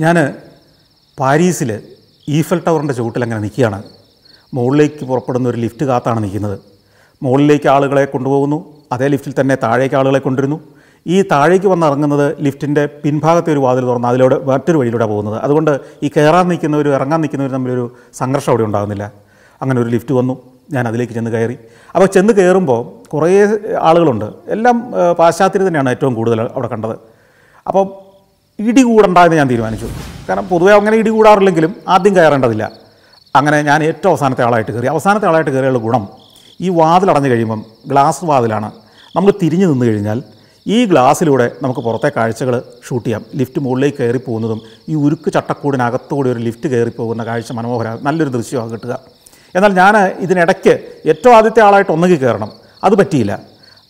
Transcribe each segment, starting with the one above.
ഞാൻ പാരീസിൽ ഈഫൽ ടവറിന്റെ ചുവട്ടിൽ അങ്ങനെ നിൽക്കുകയാണ്. മുകളിലേക്ക് പുറപ്പെടുന്ന ഒരു ലിഫ്റ്റ് കാത്താണ് നിൽക്കുന്നത്. മുകളിലേക്ക് ആളുകളെ കൊണ്ടുപോകുന്നു. അതേ ലിഫ്റ്റിൽ തന്നെ താഴേക്ക് ആളുകളെ കൊണ്ടുവരുന്നു. ഈ താഴേക്ക് വന്ന് ഇറങ്ങുന്നത് ലിഫ്റ്റിന്റെ പിൻഭാഗത്തെ ഒരു വാതിൽ തുറന്ന് അതിലൂടെ മറ്റൊരു വഴിയിലൂടെ പോകുന്നത്. അതുകൊണ്ട് ഈ കയറാൻ നിൽക്കുന്നവരും ഇറങ്ങാൻ നിൽക്കുന്നവരും തമ്മിലൊരു സംഘർഷം അവിടെ ഉണ്ടാകുന്നില്ല. അങ്ങനെ ഒരു ലിഫ്റ്റ് വന്നു. ഞാൻ അതിലേക്ക് ചെന്ന് കയറി. അപ്പോൾ ചെന്ന് കയറുമ്പോൾ കുറേ ആളുകളുണ്ട്. എല്ലാം പാശ്ചാത്യം തന്നെയാണ് ഏറ്റവും കൂടുതൽ അവിടെ കണ്ടത്. അപ്പോൾ ഇടി കൂടണ്ട എന്ന് ഞാൻ തീരുമാനിച്ചു. കാരണം പൊതുവേ അങ്ങനെ ഇടി കൂടാറില്ലെങ്കിലും ആദ്യം കയറേണ്ടതില്ല. അങ്ങനെ ഞാൻ ഏറ്റവും അവസാനത്തെ ആളായിട്ട് കയറി. അവസാനത്തെ ആളായിട്ട് കയറിയുള്ള ഗുണം ഈ വാതിലടഞ്ഞു കഴിയുമ്പം ഗ്ലാസ് വാതിലാണ്. നമ്മൾ തിരിഞ്ഞു നിന്ന് കഴിഞ്ഞാൽ ഈ ഗ്ലാസ്സിലൂടെ നമുക്ക് പുറത്തെ കാഴ്ചകൾ ഷൂട്ട് ചെയ്യാം. ലിഫ്റ്റ് മുകളിലേക്ക് കയറി പോകുന്നതും ഈ ഉരുക്ക് ചട്ടക്കൂടിനകത്തുകൂടി ഒരു ലിഫ്റ്റ് കയറി പോകുന്ന കാഴ്ച മനോഹര നല്ലൊരു ദൃശ്യമാണ് കിട്ടുക. എന്നാൽ ഞാൻ ഇതിനിടയ്ക്ക് ഏറ്റവും ആദ്യത്തെ ആളായിട്ട് ഒന്നുകിൽ കയറണം. അത് പറ്റിയില്ല.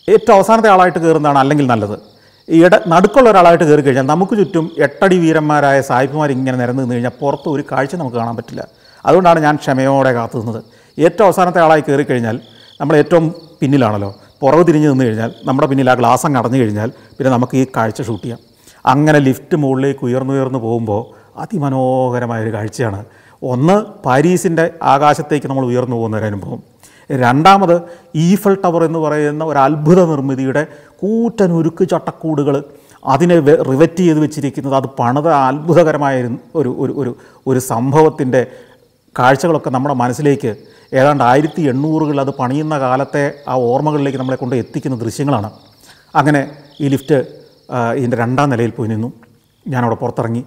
ഏറ്റവും അവസാനത്തെ ആളായിട്ട് കയറുന്നതാണ് അല്ലെങ്കിൽ നല്ലത്. ഇട നടുക്കുള്ള ഒരാളായിട്ട് കയറി കഴിഞ്ഞാൽ നമുക്ക് ചുറ്റും എട്ടടി വീരന്മാരായ സായിപ്പുമാർ ഇങ്ങനെ നിരന്ന് നിന്ന് കഴിഞ്ഞാൽ പുറത്ത് ഒരു കാഴ്ച നമുക്ക് കാണാൻ പറ്റില്ല. അതുകൊണ്ടാണ് ഞാൻ ക്ഷമയോടെ കാത്തു നിന്നത് ഏറ്റവും അവസാനത്തെ ആളായി കയറി കഴിഞ്ഞാൽ നമ്മൾ ഏറ്റവും പിന്നിലാണല്ലോ. പുറവ് തിരിഞ്ഞ് നിന്ന് കഴിഞ്ഞാൽ നമ്മുടെ പിന്നിൽ ആ ഗ്ലാസ് അങ്ങ് അടഞ്ഞു കഴിഞ്ഞാൽ പിന്നെ നമുക്ക് ഈ കാഴ്ച ഷൂട്ട് ചെയ്യാം. അങ്ങനെ ലിഫ്റ്റ് മുകളിലേക്ക് ഉയർന്നുയർന്നു പോകുമ്പോൾ അതിമനോഹരമായൊരു കാഴ്ചയാണ്. ഒന്ന് പാരീസിന്റെ ആകാശത്തേക്ക് നമ്മൾ ഉയർന്നു പോകുന്ന അനുഭവം. രണ്ടാമത് ഈഫൽ ടവർ എന്ന് പറയുന്ന ഒരു അത്ഭുത നിർമ്മിതിയുടെ കൂറ്റൻ ഉരുക്ക് ചട്ടക്കൂടുകൾ അതിനെ റിവറ്റ് ചെയ്ത് വെച്ചിരിക്കുന്നത്. അത് പണിത അത്ഭുതകരമായ ഒരു- ഒരു ഒരു ഒരു സംഭവത്തിന്റെ കാഴ്ചകളൊക്കെ നമ്മുടെ മനസ്സിലേക്ക് ഏതാണ്ട് ആയിരത്തി എണ്ണൂറുകളിൽ അത് പണിയുന്ന കാലത്തെ ആ ഓർമ്മകളിലേക്ക് നമ്മളെ കൊണ്ട് എത്തിക്കുന്ന ദൃശ്യങ്ങളാണ്. അങ്ങനെ ഈ ലിഫ്റ്റ് ഇതിന്റെ രണ്ടാം നിലയിൽ പോയി നിന്നു. ഞാനവിടെ പുറത്തിറങ്ങി.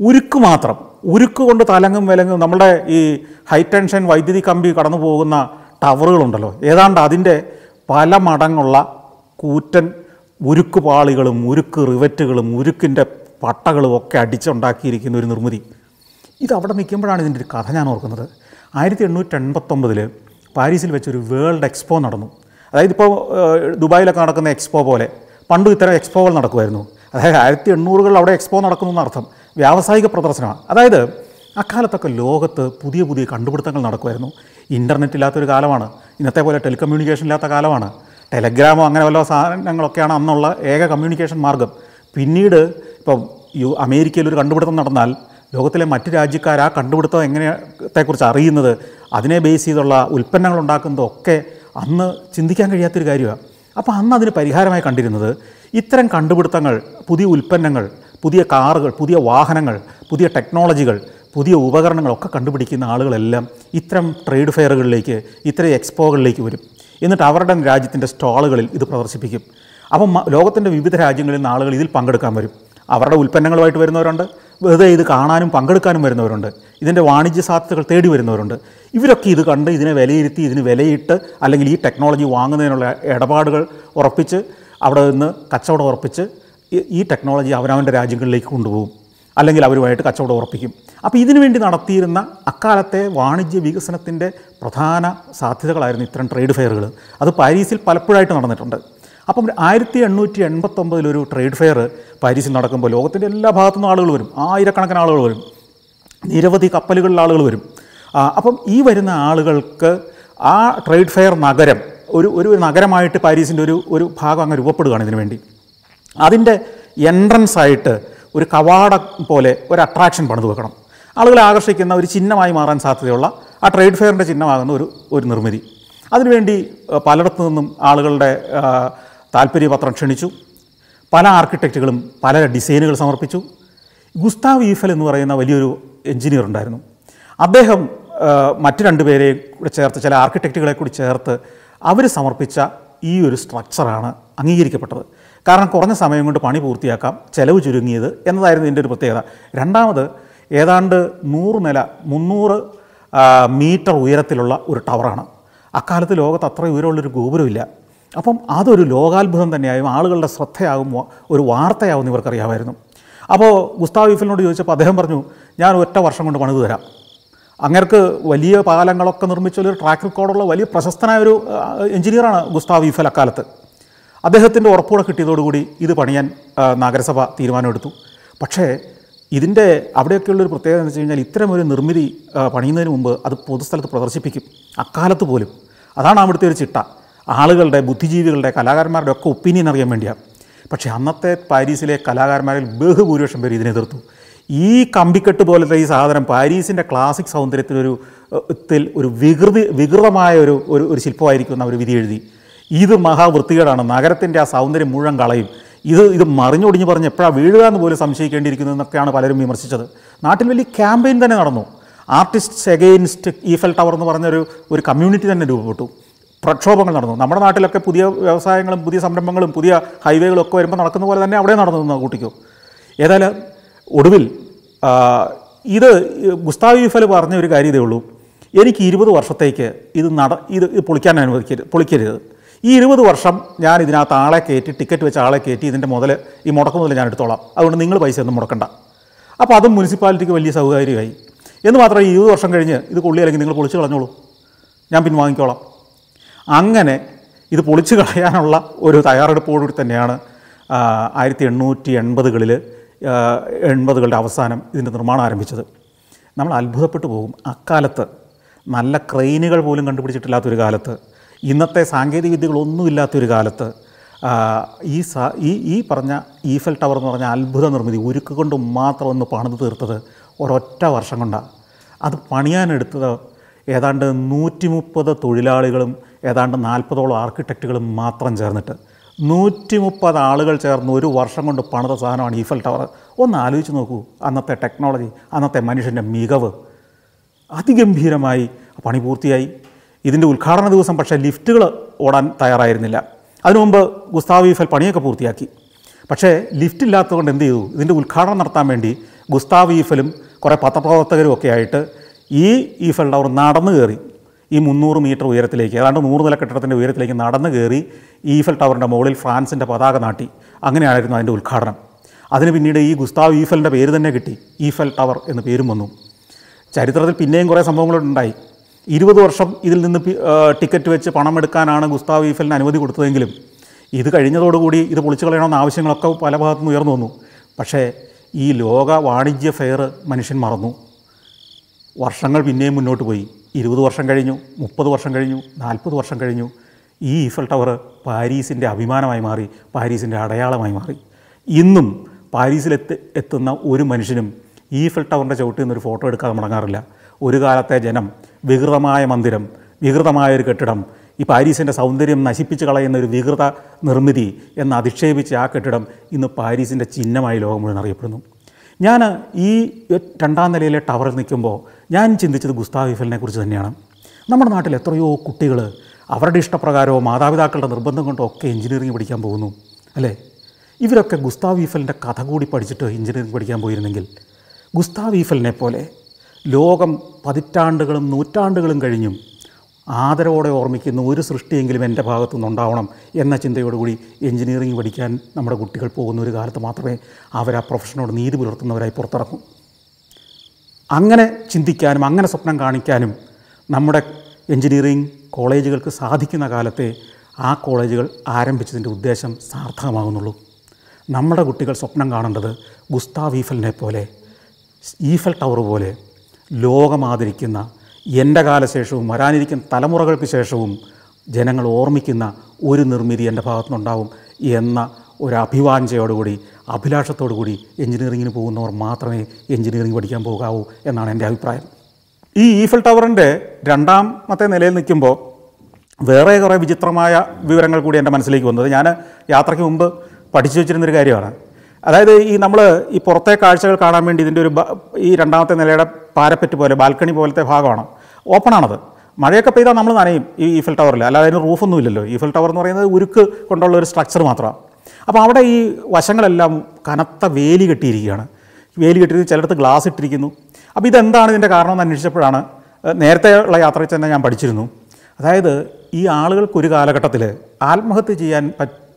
ഉരുക്ക് മാത്രം. ഉരുക്ക് കൊണ്ട് തലങ്ങും വിലങ്ങും നമ്മുടെ ഈ ഹൈ ടെൻഷൻ വൈദ്യുതി കമ്പി കടന്നു പോകുന്ന ടവറുകളുണ്ടല്ലോ. ഏതാണ്ട് അതിന്റെ പല മടങ്ങുള്ള കൂറ്റൻ ഉരുക്ക് പാളികളും ഉരുക്ക് റിവറ്റുകളും ഉരുക്കിന്റെ പട്ടകളും ഒക്കെ അടിച്ചുണ്ടാക്കിയിരിക്കുന്ന ഒരു നിർമ്മിതി. ഇത് അവിടെ നിൽക്കുമ്പോഴാണ് ഇതിന്റെ ഒരു കഥ ഞാൻ ഓർക്കുന്നത്. ആയിരത്തി എണ്ണൂറ്റി എൺപത്തൊമ്പതിൽ പാരീസിൽ വെച്ചൊരു വേൾഡ് എക്സ്പോ നടന്നു. അതായത് ഇപ്പോൾ ദുബായിലൊക്കെ നടക്കുന്ന എക്സ്പോ പോലെ പണ്ട് ഇത്തരം എക്സ്പോകൾ നടക്കുമായിരുന്നു. അതായത് ആയിരത്തി എണ്ണൂറുകളിൽ അവിടെ എക്സ്പോ നടക്കുന്നു എന്നർത്ഥം വ്യാവസായിക പ്രദർശനമാണ്. അതായത് അക്കാലത്തൊക്കെ ലോകത്ത് പുതിയ പുതിയ കണ്ടുപിടുത്തങ്ങൾ നടക്കുമായിരുന്നു. ഇന്റർനെറ്റ് ഇല്ലാത്തൊരു കാലമാണ്. ഇന്നത്തെ പോലെ ടെലികമ്മ്യൂണിക്കേഷൻ ഇല്ലാത്ത കാലമാണ്. ടെലഗ്രാമോ അങ്ങനെ വല്ല സാധനങ്ങളൊക്കെയാണ് അന്നുള്ള ഏക കമ്മ്യൂണിക്കേഷൻ മാർഗം. പിന്നീട് ഇപ്പം യു അമേരിക്കയിൽ ഒരു കണ്ടുപിടുത്തം നടന്നാൽ ലോകത്തിലെ മറ്റ് രാജ്യക്കാർ ആ കണ്ടുപിടുത്തം എങ്ങനെത്തെക്കുറിച്ച് അറിയുന്നത് അതിനെ ബേസ് ചെയ്തുള്ള ഉൽപ്പന്നങ്ങൾ ഉണ്ടാക്കുന്നതൊക്കെ അന്ന് ചിന്തിക്കാൻ കഴിയാത്തൊരു കാര്യമാണ് അപ്പോൾ അന്ന് അതിന് പരിഹാരമായി കണ്ടിരുന്നത് ഇത്തരം കണ്ടുപിടുത്തങ്ങൾ പുതിയ ഉൽപ്പന്നങ്ങൾ പുതിയ കാറുകൾ പുതിയ വാഹനങ്ങൾ പുതിയ ടെക്നോളജികൾ പുതിയ ഉപകരണങ്ങളൊക്കെ കണ്ടുപിടിക്കുന്ന ആളുകളെല്ലാം ഇത്തരം ട്രേഡ് ഫെയറുകളിലേക്ക് ഇത്തരം എക്സ്പോകളിലേക്ക് വരും. എന്നിട്ട് അവരുടെ രാജ്യത്തിന്റെ സ്റ്റാളുകളിൽ ഇത് പ്രദർശിപ്പിക്കും. അപ്പം ലോകത്തിന്റെ വിവിധ രാജ്യങ്ങളിൽ നിന്ന് ആളുകൾ ഇതിൽ പങ്കെടുക്കാൻ വരും. അവരുടെ ഉൽപ്പന്നങ്ങളുമായിട്ട് വരുന്നവരുണ്ട്. വെറുതെ ഇത് കാണാനും പങ്കെടുക്കാനും വരുന്നവരുണ്ട്. ഇതിന്റെ വാണിജ്യ സാധ്യതകൾ തേടി വരുന്നവരുണ്ട്. ഇവരൊക്കെ ഇത് കണ്ട് ഇതിനെ വിലയിരുത്തി ഇതിന് വിലയിട്ട് അല്ലെങ്കിൽ ഈ ടെക്നോളജി വാങ്ങുന്നതിനുള്ള ഇടപാടുകൾ ഉറപ്പിച്ച് അവിടെ നിന്ന് കച്ചവടം ഉറപ്പിച്ച് ഈ ടെക്നോളജി അവനവന്റെ രാജ്യങ്ങളിലേക്ക് കൊണ്ടുപോകും. അല്ലെങ്കിൽ അവരുമായിട്ട് കച്ചവടം ഉറപ്പിക്കും. അപ്പോൾ ഇതിനുവേണ്ടി നടത്തിയിരുന്ന അക്കാലത്തെ വാണിജ്യ വികസനത്തിന്റെ പ്രധാന സാധ്യതകളായിരുന്നു ഇത്തരം ട്രേഡ് ഫെയറുകൾ അത് പാരീസിൽ പലപ്പോഴായിട്ട് നടന്നിട്ടുണ്ട്. അപ്പം ആയിരത്തി എണ്ണൂറ്റി എൺപത്തൊമ്പതിലൊരു ട്രേഡ് ഫെയർ പാരീസിൽ നടക്കുമ്പോൾ ലോകത്തിന്റെ എല്ലാ ഭാഗത്തു നിന്നും ആളുകൾ വരും. ആയിരക്കണക്കിന് ആളുകൾ വരും. നിരവധി കപ്പലുകളിൽ ആളുകൾ വരും. അപ്പം ഈ വരുന്ന ആളുകൾക്ക് ആ ട്രേഡ് ഫെയർ നഗരം ഒരു ഒരു നഗരമായിട്ട് പാരീസിന്റെ ഒരു ഒരു ഭാഗം അങ്ങ് രൂപപ്പെടുകയാണ് ഇതിനു വേണ്ടി. അതിന്റെ എൻട്രൻസ് ആയിട്ട് ഒരു കവാടം പോലെ ഒരു അട്രാക്ഷൻ പണിത് വെക്കണം. ആളുകളെ ആകർഷിക്കുന്ന ഒരു ചിഹ്നമായി മാറാൻ സാധ്യതയുള്ള ആ ട്രേഡ് ഫെയറിന്റെ ചിഹ്നമാകുന്ന ഒരു ഒരു നിർമ്മിതി. അതിനുവേണ്ടി പലയിടത്തു നിന്നും ആളുകളുടെ താല്പര്യപത്രം ക്ഷണിച്ചു. പല ആർക്കിടെക്റ്റുകളും പല ഡിസൈനുകൾ സമർപ്പിച്ചു. ഗുസ്താവ് ഈഫൽ എന്ന് പറയുന്ന വലിയൊരു എഞ്ചിനീയർ ഉണ്ടായിരുന്നു. അദ്ദേഹം മറ്റു രണ്ടുപേരെ കൂടി ചേർത്ത് ചില ആർക്കിടെക്റ്റുകളെ കൂടി ചേർത്ത് അവർ സമർപ്പിച്ച ഈ ഒരു സ്ട്രക്ചറാണ് അംഗീകരിക്കപ്പെട്ടത്. കാരണം കുറഞ്ഞ സമയം കൊണ്ട് പണി പൂർത്തിയാക്കാം ചെലവ് ചുരുങ്ങിയത് എന്നതായിരുന്നു ഇതിന്റെ ഒരു പ്രത്യേകത. രണ്ടാമത് ഏതാണ്ട് നൂറ് നില മുന്നൂറ് മീറ്റർ ഉയരത്തിലുള്ള ഒരു ടവറാണ്. അക്കാലത്ത് ലോകത്ത് അത്ര ഉയരമുള്ളൊരു ഗോപുരമില്ല. അപ്പം അതൊരു ലോകാത്ഭുതം തന്നെയായും ആളുകളുടെ ശ്രദ്ധയാകും ഒരു വാർത്തയാവും എന്ന് ഇവർക്കറിയാമായിരുന്നു. അപ്പോൾ ഗുസ്താവ് ഈഫലിനോട് ചോദിച്ചപ്പോൾ അദ്ദേഹം പറഞ്ഞു ഞാൻ ഒറ്റ വർഷം കൊണ്ട് പണിത് തരാം. അങ്ങർക്ക് വലിയ പാലങ്ങളൊക്കെ നിർമ്മിച്ച ഒരു ട്രാക്ക് റെക്കോർഡുള്ള വലിയ പ്രശസ്തനായ ഒരു എഞ്ചിനീയറാണ് ഗുസ്താവ് ഈഫൽ അക്കാലത്ത്. അദ്ദേഹത്തിന്റെ ഉറപ്പുകൂടെ കിട്ടിയതോടുകൂടി ഇത് പണിയാൻ നഗരസഭ തീരുമാനമെടുത്തു. പക്ഷേ ഇതിന്റെ അവിടെയൊക്കെയുള്ളൊരു പ്രത്യേകത എന്ന് വെച്ച് കഴിഞ്ഞാൽ ഇത്തരം ഒരു നിർമ്മിതി പണിയുന്നതിന് മുമ്പ് അത് പൊതുസ്ഥലത്ത് പ്രദർശിപ്പിക്കും. അക്കാലത്ത് പോലും. അതാണ് അവിടുത്തെ ഒരു ചിട്ട. ആളുകളുടെ ബുദ്ധിജീവികളുടെ കലാകാരന്മാരുടെ ഒക്കെ ഒപ്പീനിയൻ അറിയാൻ വേണ്ടിയാണ് പക്ഷേ അന്നത്തെ പാരീസിലെ കലാകാരന്മാരിൽ ബഹുഭൂരിപക്ഷം പേര് ഇതിനെ എതിർത്തു. ഈ കമ്പിക്കെട്ട് പോലത്തെ ഈ സാധനം പാരീസിന്റെ ക്ലാസിക് സൗന്ദര്യത്തിനൊരു ത്തിൽ ഒരു വികൃതി വികൃതമായ ഒരു ഒരു ഒരു ശില്പമായിരിക്കും എന്ന് അവർ വിധി എഴുതി. ഇത് മഹാവൃത്തികേടാണ്. നഗരത്തിന്റെ ആ സൗന്ദര്യം മുഴുവൻ കളയും. ഇത് ഇത് മറിഞ്ഞൊടിഞ്ഞ് പറഞ്ഞ് എപ്പോഴാണ് വീഴുക എന്ന് പോലും സംശയിക്കേണ്ടിയിരിക്കുന്നു എന്നൊക്കെയാണ് പലരും വിമർശിച്ചത്. നാട്ടിൽ വലിയ ക്യാമ്പയിൻ തന്നെ നടന്നു. ആർട്ടിസ്റ്റ്സ് എഗെയിൻസ്റ്റ് ഈഫൽ ടവർ എന്ന് പറഞ്ഞൊരു ഒരു കമ്മ്യൂണിറ്റി തന്നെ രൂപപ്പെട്ടു. പ്രക്ഷോഭങ്ങൾ നടന്നു. നമ്മുടെ നാട്ടിലൊക്കെ പുതിയ വ്യവസായങ്ങളും പുതിയ സംരംഭങ്ങളും പുതിയ ഹൈവേകളും ഒക്കെ വരുമ്പോൾ നടക്കുന്ന പോലെ തന്നെ അവിടെ നടന്നു കൂട്ടിക്കോ. ഏതായാലും ഒടുവിൽ ഇത് ഗുസ്താവ് ഈഫൽ പറഞ്ഞ ഒരു കാര്യം ഇതേ ഉള്ളൂ. എനിക്ക് ഇരുപത് വർഷത്തേക്ക് ഇത് നട ഇത് പൊളിക്കാൻ അനുവദിക്കരുത് പൊളിക്കരുത്. ഈ ഇരുപത് വർഷം ഞാൻ ഇതിനകത്ത് ആളെ കയറ്റി ടിക്കറ്റ് വെച്ച ആളെ കയറ്റി ഇതിന്റെ മുതൽ ഈ മുടക്കം മുതൽ ഞാൻ എടുത്തോളാം. അതുകൊണ്ട് നിങ്ങൾ പൈസ ഒന്നും മുടക്കണ്ട. അപ്പോൾ അതും മുനിസിപ്പാലിറ്റിക്ക് വലിയ സൗകര്യമായി. എന്ന് മാത്രമേ ഈ ഇരുപത് വർഷം കഴിഞ്ഞ് ഇത് കൊള്ളി അല്ലെങ്കിൽ നിങ്ങൾ പൊളിച്ച് കളഞ്ഞോളൂ. ഞാൻ പിൻവാങ്ങിക്കോളാം അങ്ങനെ ഇത് പൊളിച്ച് കളയാനുള്ള ഒരു തയ്യാറെടുപ്പോടുകൂടി തന്നെയാണ് ആയിരത്തി എണ്ണൂറ്റി എൺപതുകളിൽ എൺപതുകളുടെ അവസാനം ഇതിന്റെ നിർമ്മാണം ആരംഭിച്ചത്. നമ്മൾ അത്ഭുതപ്പെട്ടു പോകും. അക്കാലത്ത് നല്ല ക്രെയിനുകൾ പോലും കണ്ടുപിടിച്ചിട്ടില്ലാത്തൊരു കാലത്ത് ഇന്നത്തെ സാങ്കേതിക വിദ്യകളൊന്നുമില്ലാത്തൊരു കാലത്ത് ഈ സാ ഈ ഈ പറഞ്ഞ ഈഫൽ ടവർ എന്ന് പറഞ്ഞ അത്ഭുത നിർമ്മിതി ഉരുക്ക് കൊണ്ട് മാത്രം ഒന്ന് പണിത് തീർത്തത് ഒരൊറ്റ വർഷം കൊണ്ടാണ് അത് പണിയാനെടുത്തത് ഏതാണ്ട് നൂറ്റി മുപ്പത് തൊഴിലാളികളും ഏതാണ്ട് നാൽപ്പതോളം ആർക്കിടെക്റ്റുകളും മാത്രം ചേർന്നിട്ട്. നൂറ്റി മുപ്പത് ആളുകൾ ചേർന്ന് ഒരു വർഷം കൊണ്ട് പണിത സാധനമാണ് ഈഫൽ ടവർ ഒന്ന് ആലോചിച്ച് നോക്കൂ അന്നത്തെ ടെക്നോളജി അന്നത്തെ മനുഷ്യന്റെ മികവ്. അതിഗംഭീരമായി പണി പൂർത്തിയായി. ഇതിന്റെ ഉദ്ഘാടന ദിവസം പക്ഷേ ലിഫ്റ്റുകൾ ഓടാൻ തയ്യാറായിരുന്നില്ല. അതിനു മുമ്പ് ഗുസ്താവ് ഈഫൽ പണിയൊക്കെ പൂർത്തിയാക്കി. പക്ഷേ ലിഫ്റ്റ് ഇല്ലാത്തതുകൊണ്ട് എന്ത് ചെയ്തു? ഇതിന്റെ ഉദ്ഘാടനം നടത്താൻ വേണ്ടി ഗുസ്താവ് ഈഫലും കുറേ പത്രപ്രവർത്തകരും ഒക്കെ ആയിട്ട് ഈ ഈഫൽ ടവർ നടന്നു കയറി. ഈ മുന്നൂറ് മീറ്റർ ഉയരത്തിലേക്ക് ഏതാണ്ട് നൂറ് നില കെട്ടിടത്തിന്റെ ഉയരത്തിലേക്ക് നടന്നു കയറി ഈഫൽ ടവറിന്റെ മുകളിൽ ഫ്രാൻസിന്റെ പതാക നാട്ടി. അങ്ങനെയായിരുന്നു അതിന്റെ ഉദ്ഘാടനം. അതിന് പിന്നീട് ഈ ഗുസ്താവ് ഈഫലിന്റെ പേര് തന്നെ കിട്ടി. ഈഫൽ ടവർ എന്ന് പേരും വന്നു. ചരിത്രത്തിൽ പിന്നെയും കുറേ സംഭവങ്ങളുണ്ടായി ഇരുപത് വർഷം ഇതിൽ നിന്ന് ടിക്കറ്റ് വെച്ച് പണം എടുക്കാനാണ് ഗുസ്താവ് ഈഫലിന് അനുമതി കൊടുത്തതെങ്കിലും ഇത് കഴിഞ്ഞതോടുകൂടി ഇത് പൊളിച്ചു കളയണമെന്ന ആവശ്യങ്ങളൊക്കെ പല ഭാഗത്തുനിന്ന് ഉയർന്നു വന്നു. പക്ഷേ ഈ ലോക വാണിജ്യ ഫെയർ മനുഷ്യൻ മറന്നു. വർഷങ്ങൾ പിന്നെയും മുന്നോട്ട് പോയി. ഇരുപത് വർഷം കഴിഞ്ഞു മുപ്പത് വർഷം കഴിഞ്ഞു നാൽപ്പത് വർഷം കഴിഞ്ഞു. ഈ ഈഫൽ ടവർ പാരീസിന്റെ അഭിമാനമായി മാറി പാരീസിന്റെ അടയാളമായി മാറി. ഇന്നും പാരീസിലെത്തി എത്തുന്ന ഒരു മനുഷ്യനും ഈഫൽ ടവറിന്റെ ചവിട്ടിൽ നിന്നൊരു ഫോട്ടോ എടുക്കാതെ മടങ്ങാറില്ല. ഒരു കാലത്തെ ജനം വികൃതമായ മന്ദിരം വികൃതമായ ഒരു കെട്ടിടം ഈ പാരീസിന്റെ സൗന്ദര്യം നശിപ്പിച്ച് കളയുന്ന ഒരു വികൃത നിർമ്മിതി എന്ന് അധിക്ഷേപിച്ച് ആ കെട്ടിടം ഇന്ന് പാരീസിന്റെ ചിഹ്നമായി ലോകം മുഴുവൻ അറിയപ്പെടുന്നു. ഞാൻ ഈ രണ്ടാം നിലയിലെ ടവറിൽ നിൽക്കുമ്പോൾ ഞാൻ ചിന്തിച്ചത് ഗുസ്താവ് ഇഫലിനെ കുറിച്ച് തന്നെയാണ്. നമ്മുടെ നാട്ടിൽ എത്രയോ കുട്ടികൾ അവരുടെ ഇഷ്ടപ്രകാരമോ മാതാപിതാക്കളുടെ നിർബന്ധം കൊണ്ടോ ഒക്കെ എഞ്ചിനീയറിംഗ് പഠിക്കാൻ പോകുന്നു അല്ലേ? ഇവരൊക്കെ ഗുസ്താവ് ഈഫലിന്റെ കഥ കൂടി പഠിച്ചിട്ട് എഞ്ചിനീയറിംഗ് പഠിക്കാൻ പോയിരുന്നെങ്കിൽ ഗുസ്താവ് ഈഫലിനെ പോലെ ലോകം പതിറ്റാണ്ടുകളും നൂറ്റാണ്ടുകളും കഴിഞ്ഞും ആദരവോടെ ഓർമ്മിക്കുന്ന ഒരു സൃഷ്ടിയെങ്കിലും എന്റെ ഭാഗത്തു നിന്നുണ്ടാവണം എന്ന ചിന്തയോടുകൂടി എഞ്ചിനീയറിംഗ് പഠിക്കാൻ നമ്മുടെ കുട്ടികൾ പോകുന്ന ഒരു കാലത്ത് മാത്രമേ അവർ ആ പ്രൊഫഷനോട് നീതി പുലർത്തുന്നവരായി പുറത്തിറക്കും. അങ്ങനെ ചിന്തിക്കാനും അങ്ങനെ സ്വപ്നം കാണിക്കാനും നമ്മുടെ എഞ്ചിനീയറിംഗ് കോളേജുകൾക്ക് സാധിക്കുന്ന കാലത്തെ ആ കോളേജുകൾ ആരംഭിച്ചതിന്റെ ഉദ്ദേശം സാർത്ഥകമാകുന്നുള്ളൂ. നമ്മുടെ കുട്ടികൾ സ്വപ്നം കാണേണ്ടത് ഗുസ്താവ് ഈഫലിനെ പോലെ ഈഫൽ ടവർ പോലെ ലോകമാദരിക്കുന്ന എന്റെ കാലശേഷവും വരാനിരിക്കുന്ന തലമുറകൾക്ക് ശേഷവും ജനങ്ങൾ ഓർമ്മിക്കുന്ന ഒരു നിർമ്മിതി എന്റെ ഭാഗത്തുനിന്നുണ്ടാവും എന്ന ഒരു അഭിവാഞ്ചയോടുകൂടി അഭിലാഷത്തോടുകൂടി എഞ്ചിനീയറിങ്ങിന് പോകുന്നവർ മാത്രമേ എഞ്ചിനീയറിംഗ് പഠിക്കാൻ പോകാവൂ എന്നാണ് എന്റെ അഭിപ്രായം. ഈ ഈഫൽ ടവറിന്റെ രണ്ടാമത്തെ നിലയിൽ നിൽക്കുമ്പോൾ വേറെ കുറേ വിചിത്രമായ വിവരങ്ങൾ കൂടി എന്റെ മനസ്സിലേക്ക് വന്നത്. ഞാൻ യാത്രയ്ക്ക് മുമ്പ് പഠിച്ചു വെച്ചിരുന്നൊരു കാര്യമാണ്. അതായത് ഈ നമ്മൾ ഈ പുറത്തെ കാഴ്ചകൾ കാണാൻ വേണ്ടി ഇതിന്റെ ഒരു ഈ രണ്ടാമത്തെ നിലയുടെ പാരപ്പറ്റ് പോലെ ബാൽക്കണി പോലത്തെ ഭാഗമാണ്. ഓപ്പണാണത്. മഴയൊക്കെ പെയ്താൽ നമ്മൾ നനയും ഈ ഈഫൽ ടവറിൽ അല്ലാതെ അതിന് റൂഫൊന്നും ഇല്ലല്ലോ. ഈഫൽ ടവർ എന്ന് പറയുന്നത് ഉരുക്ക് കൊണ്ടുള്ള ഒരു സ്ട്രക്ചർ മാത്രമാണ് അപ്പോൾ അവിടെ ഈ വശങ്ങളെല്ലാം കനത്ത വേലി കെട്ടിയിരിക്കുകയാണ്. വേലി കെട്ടിയിട്ട് ചിലടത്ത് ഗ്ലാസ് ഇട്ടിരിക്കുന്നു. അപ്പോൾ ഇതെന്താണ് ഇതിന്റെ കാരണം എന്ന് അന്വേഷിച്ചപ്പോഴാണ് നേരത്തെ ഉള്ള യാത്രയിൽ തന്നെ ഞാൻ പഠിച്ചിരുന്നു. അതായത് ഈ ആളുകൾക്കൊരു കാലഘട്ടത്തിൽ ആത്മഹത്യ ചെയ്യാൻ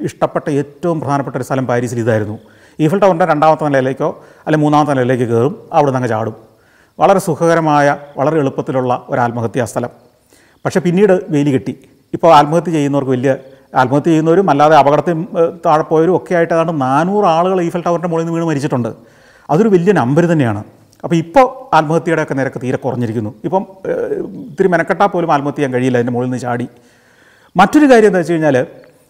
ഇഷ്ടപ്പെട്ട ഏറ്റവും പ്രധാനപ്പെട്ട ഒരു സ്ഥലം പാരീസിൽ ഇതായിരുന്നു. ഈഫൽ ടവറിന്റെ രണ്ടാമത്തെ നിലയിലേക്കോ അല്ലെങ്കിൽ മൂന്നാമത്തെ നിലയിലേക്ക് കയറും. അവിടെ നിന്ന് അങ്ങ് ചാടും. വളരെ സുഖകരമായ വളരെ എളുപ്പത്തിലുള്ള ഒരു ആത്മഹത്യാ സ്ഥലം. പക്ഷേ പിന്നീട് വേലി കെട്ടി. ഇപ്പോൾ ആത്മഹത്യ ചെയ്യുന്നവർക്ക് വലിയ ആത്മഹത്യ ചെയ്യുന്നവരും അല്ലാതെ അപകടത്തിൽ താഴെ പോയവരും ഒക്കെ ആയിട്ട് ഏതാണ്ട് നാനൂറ് ആളുകൾ ഈഫൽ ടവറിന്റെ മുകളിൽ നിന്ന് വീണ് മരിച്ചിട്ടുണ്ട്. അതൊരു വലിയ നമ്പർ തന്നെയാണ്. അപ്പോൾ ഇപ്പോൾ ആത്മഹത്യയുടെ ഒക്കെ നിരക്ക് തീരെ കുറഞ്ഞിരിക്കുന്നു. ഇപ്പം ഇത്തിരി മെനക്കെട്ടാൽ പോലും ആത്മഹത്യ ചെയ്യാൻ കഴിയില്ല അതിന്റെ മുകളിൽ നിന്ന് ചാടി. മറ്റൊരു കാര്യം എന്താ വെച്ച് കഴിഞ്ഞാൽ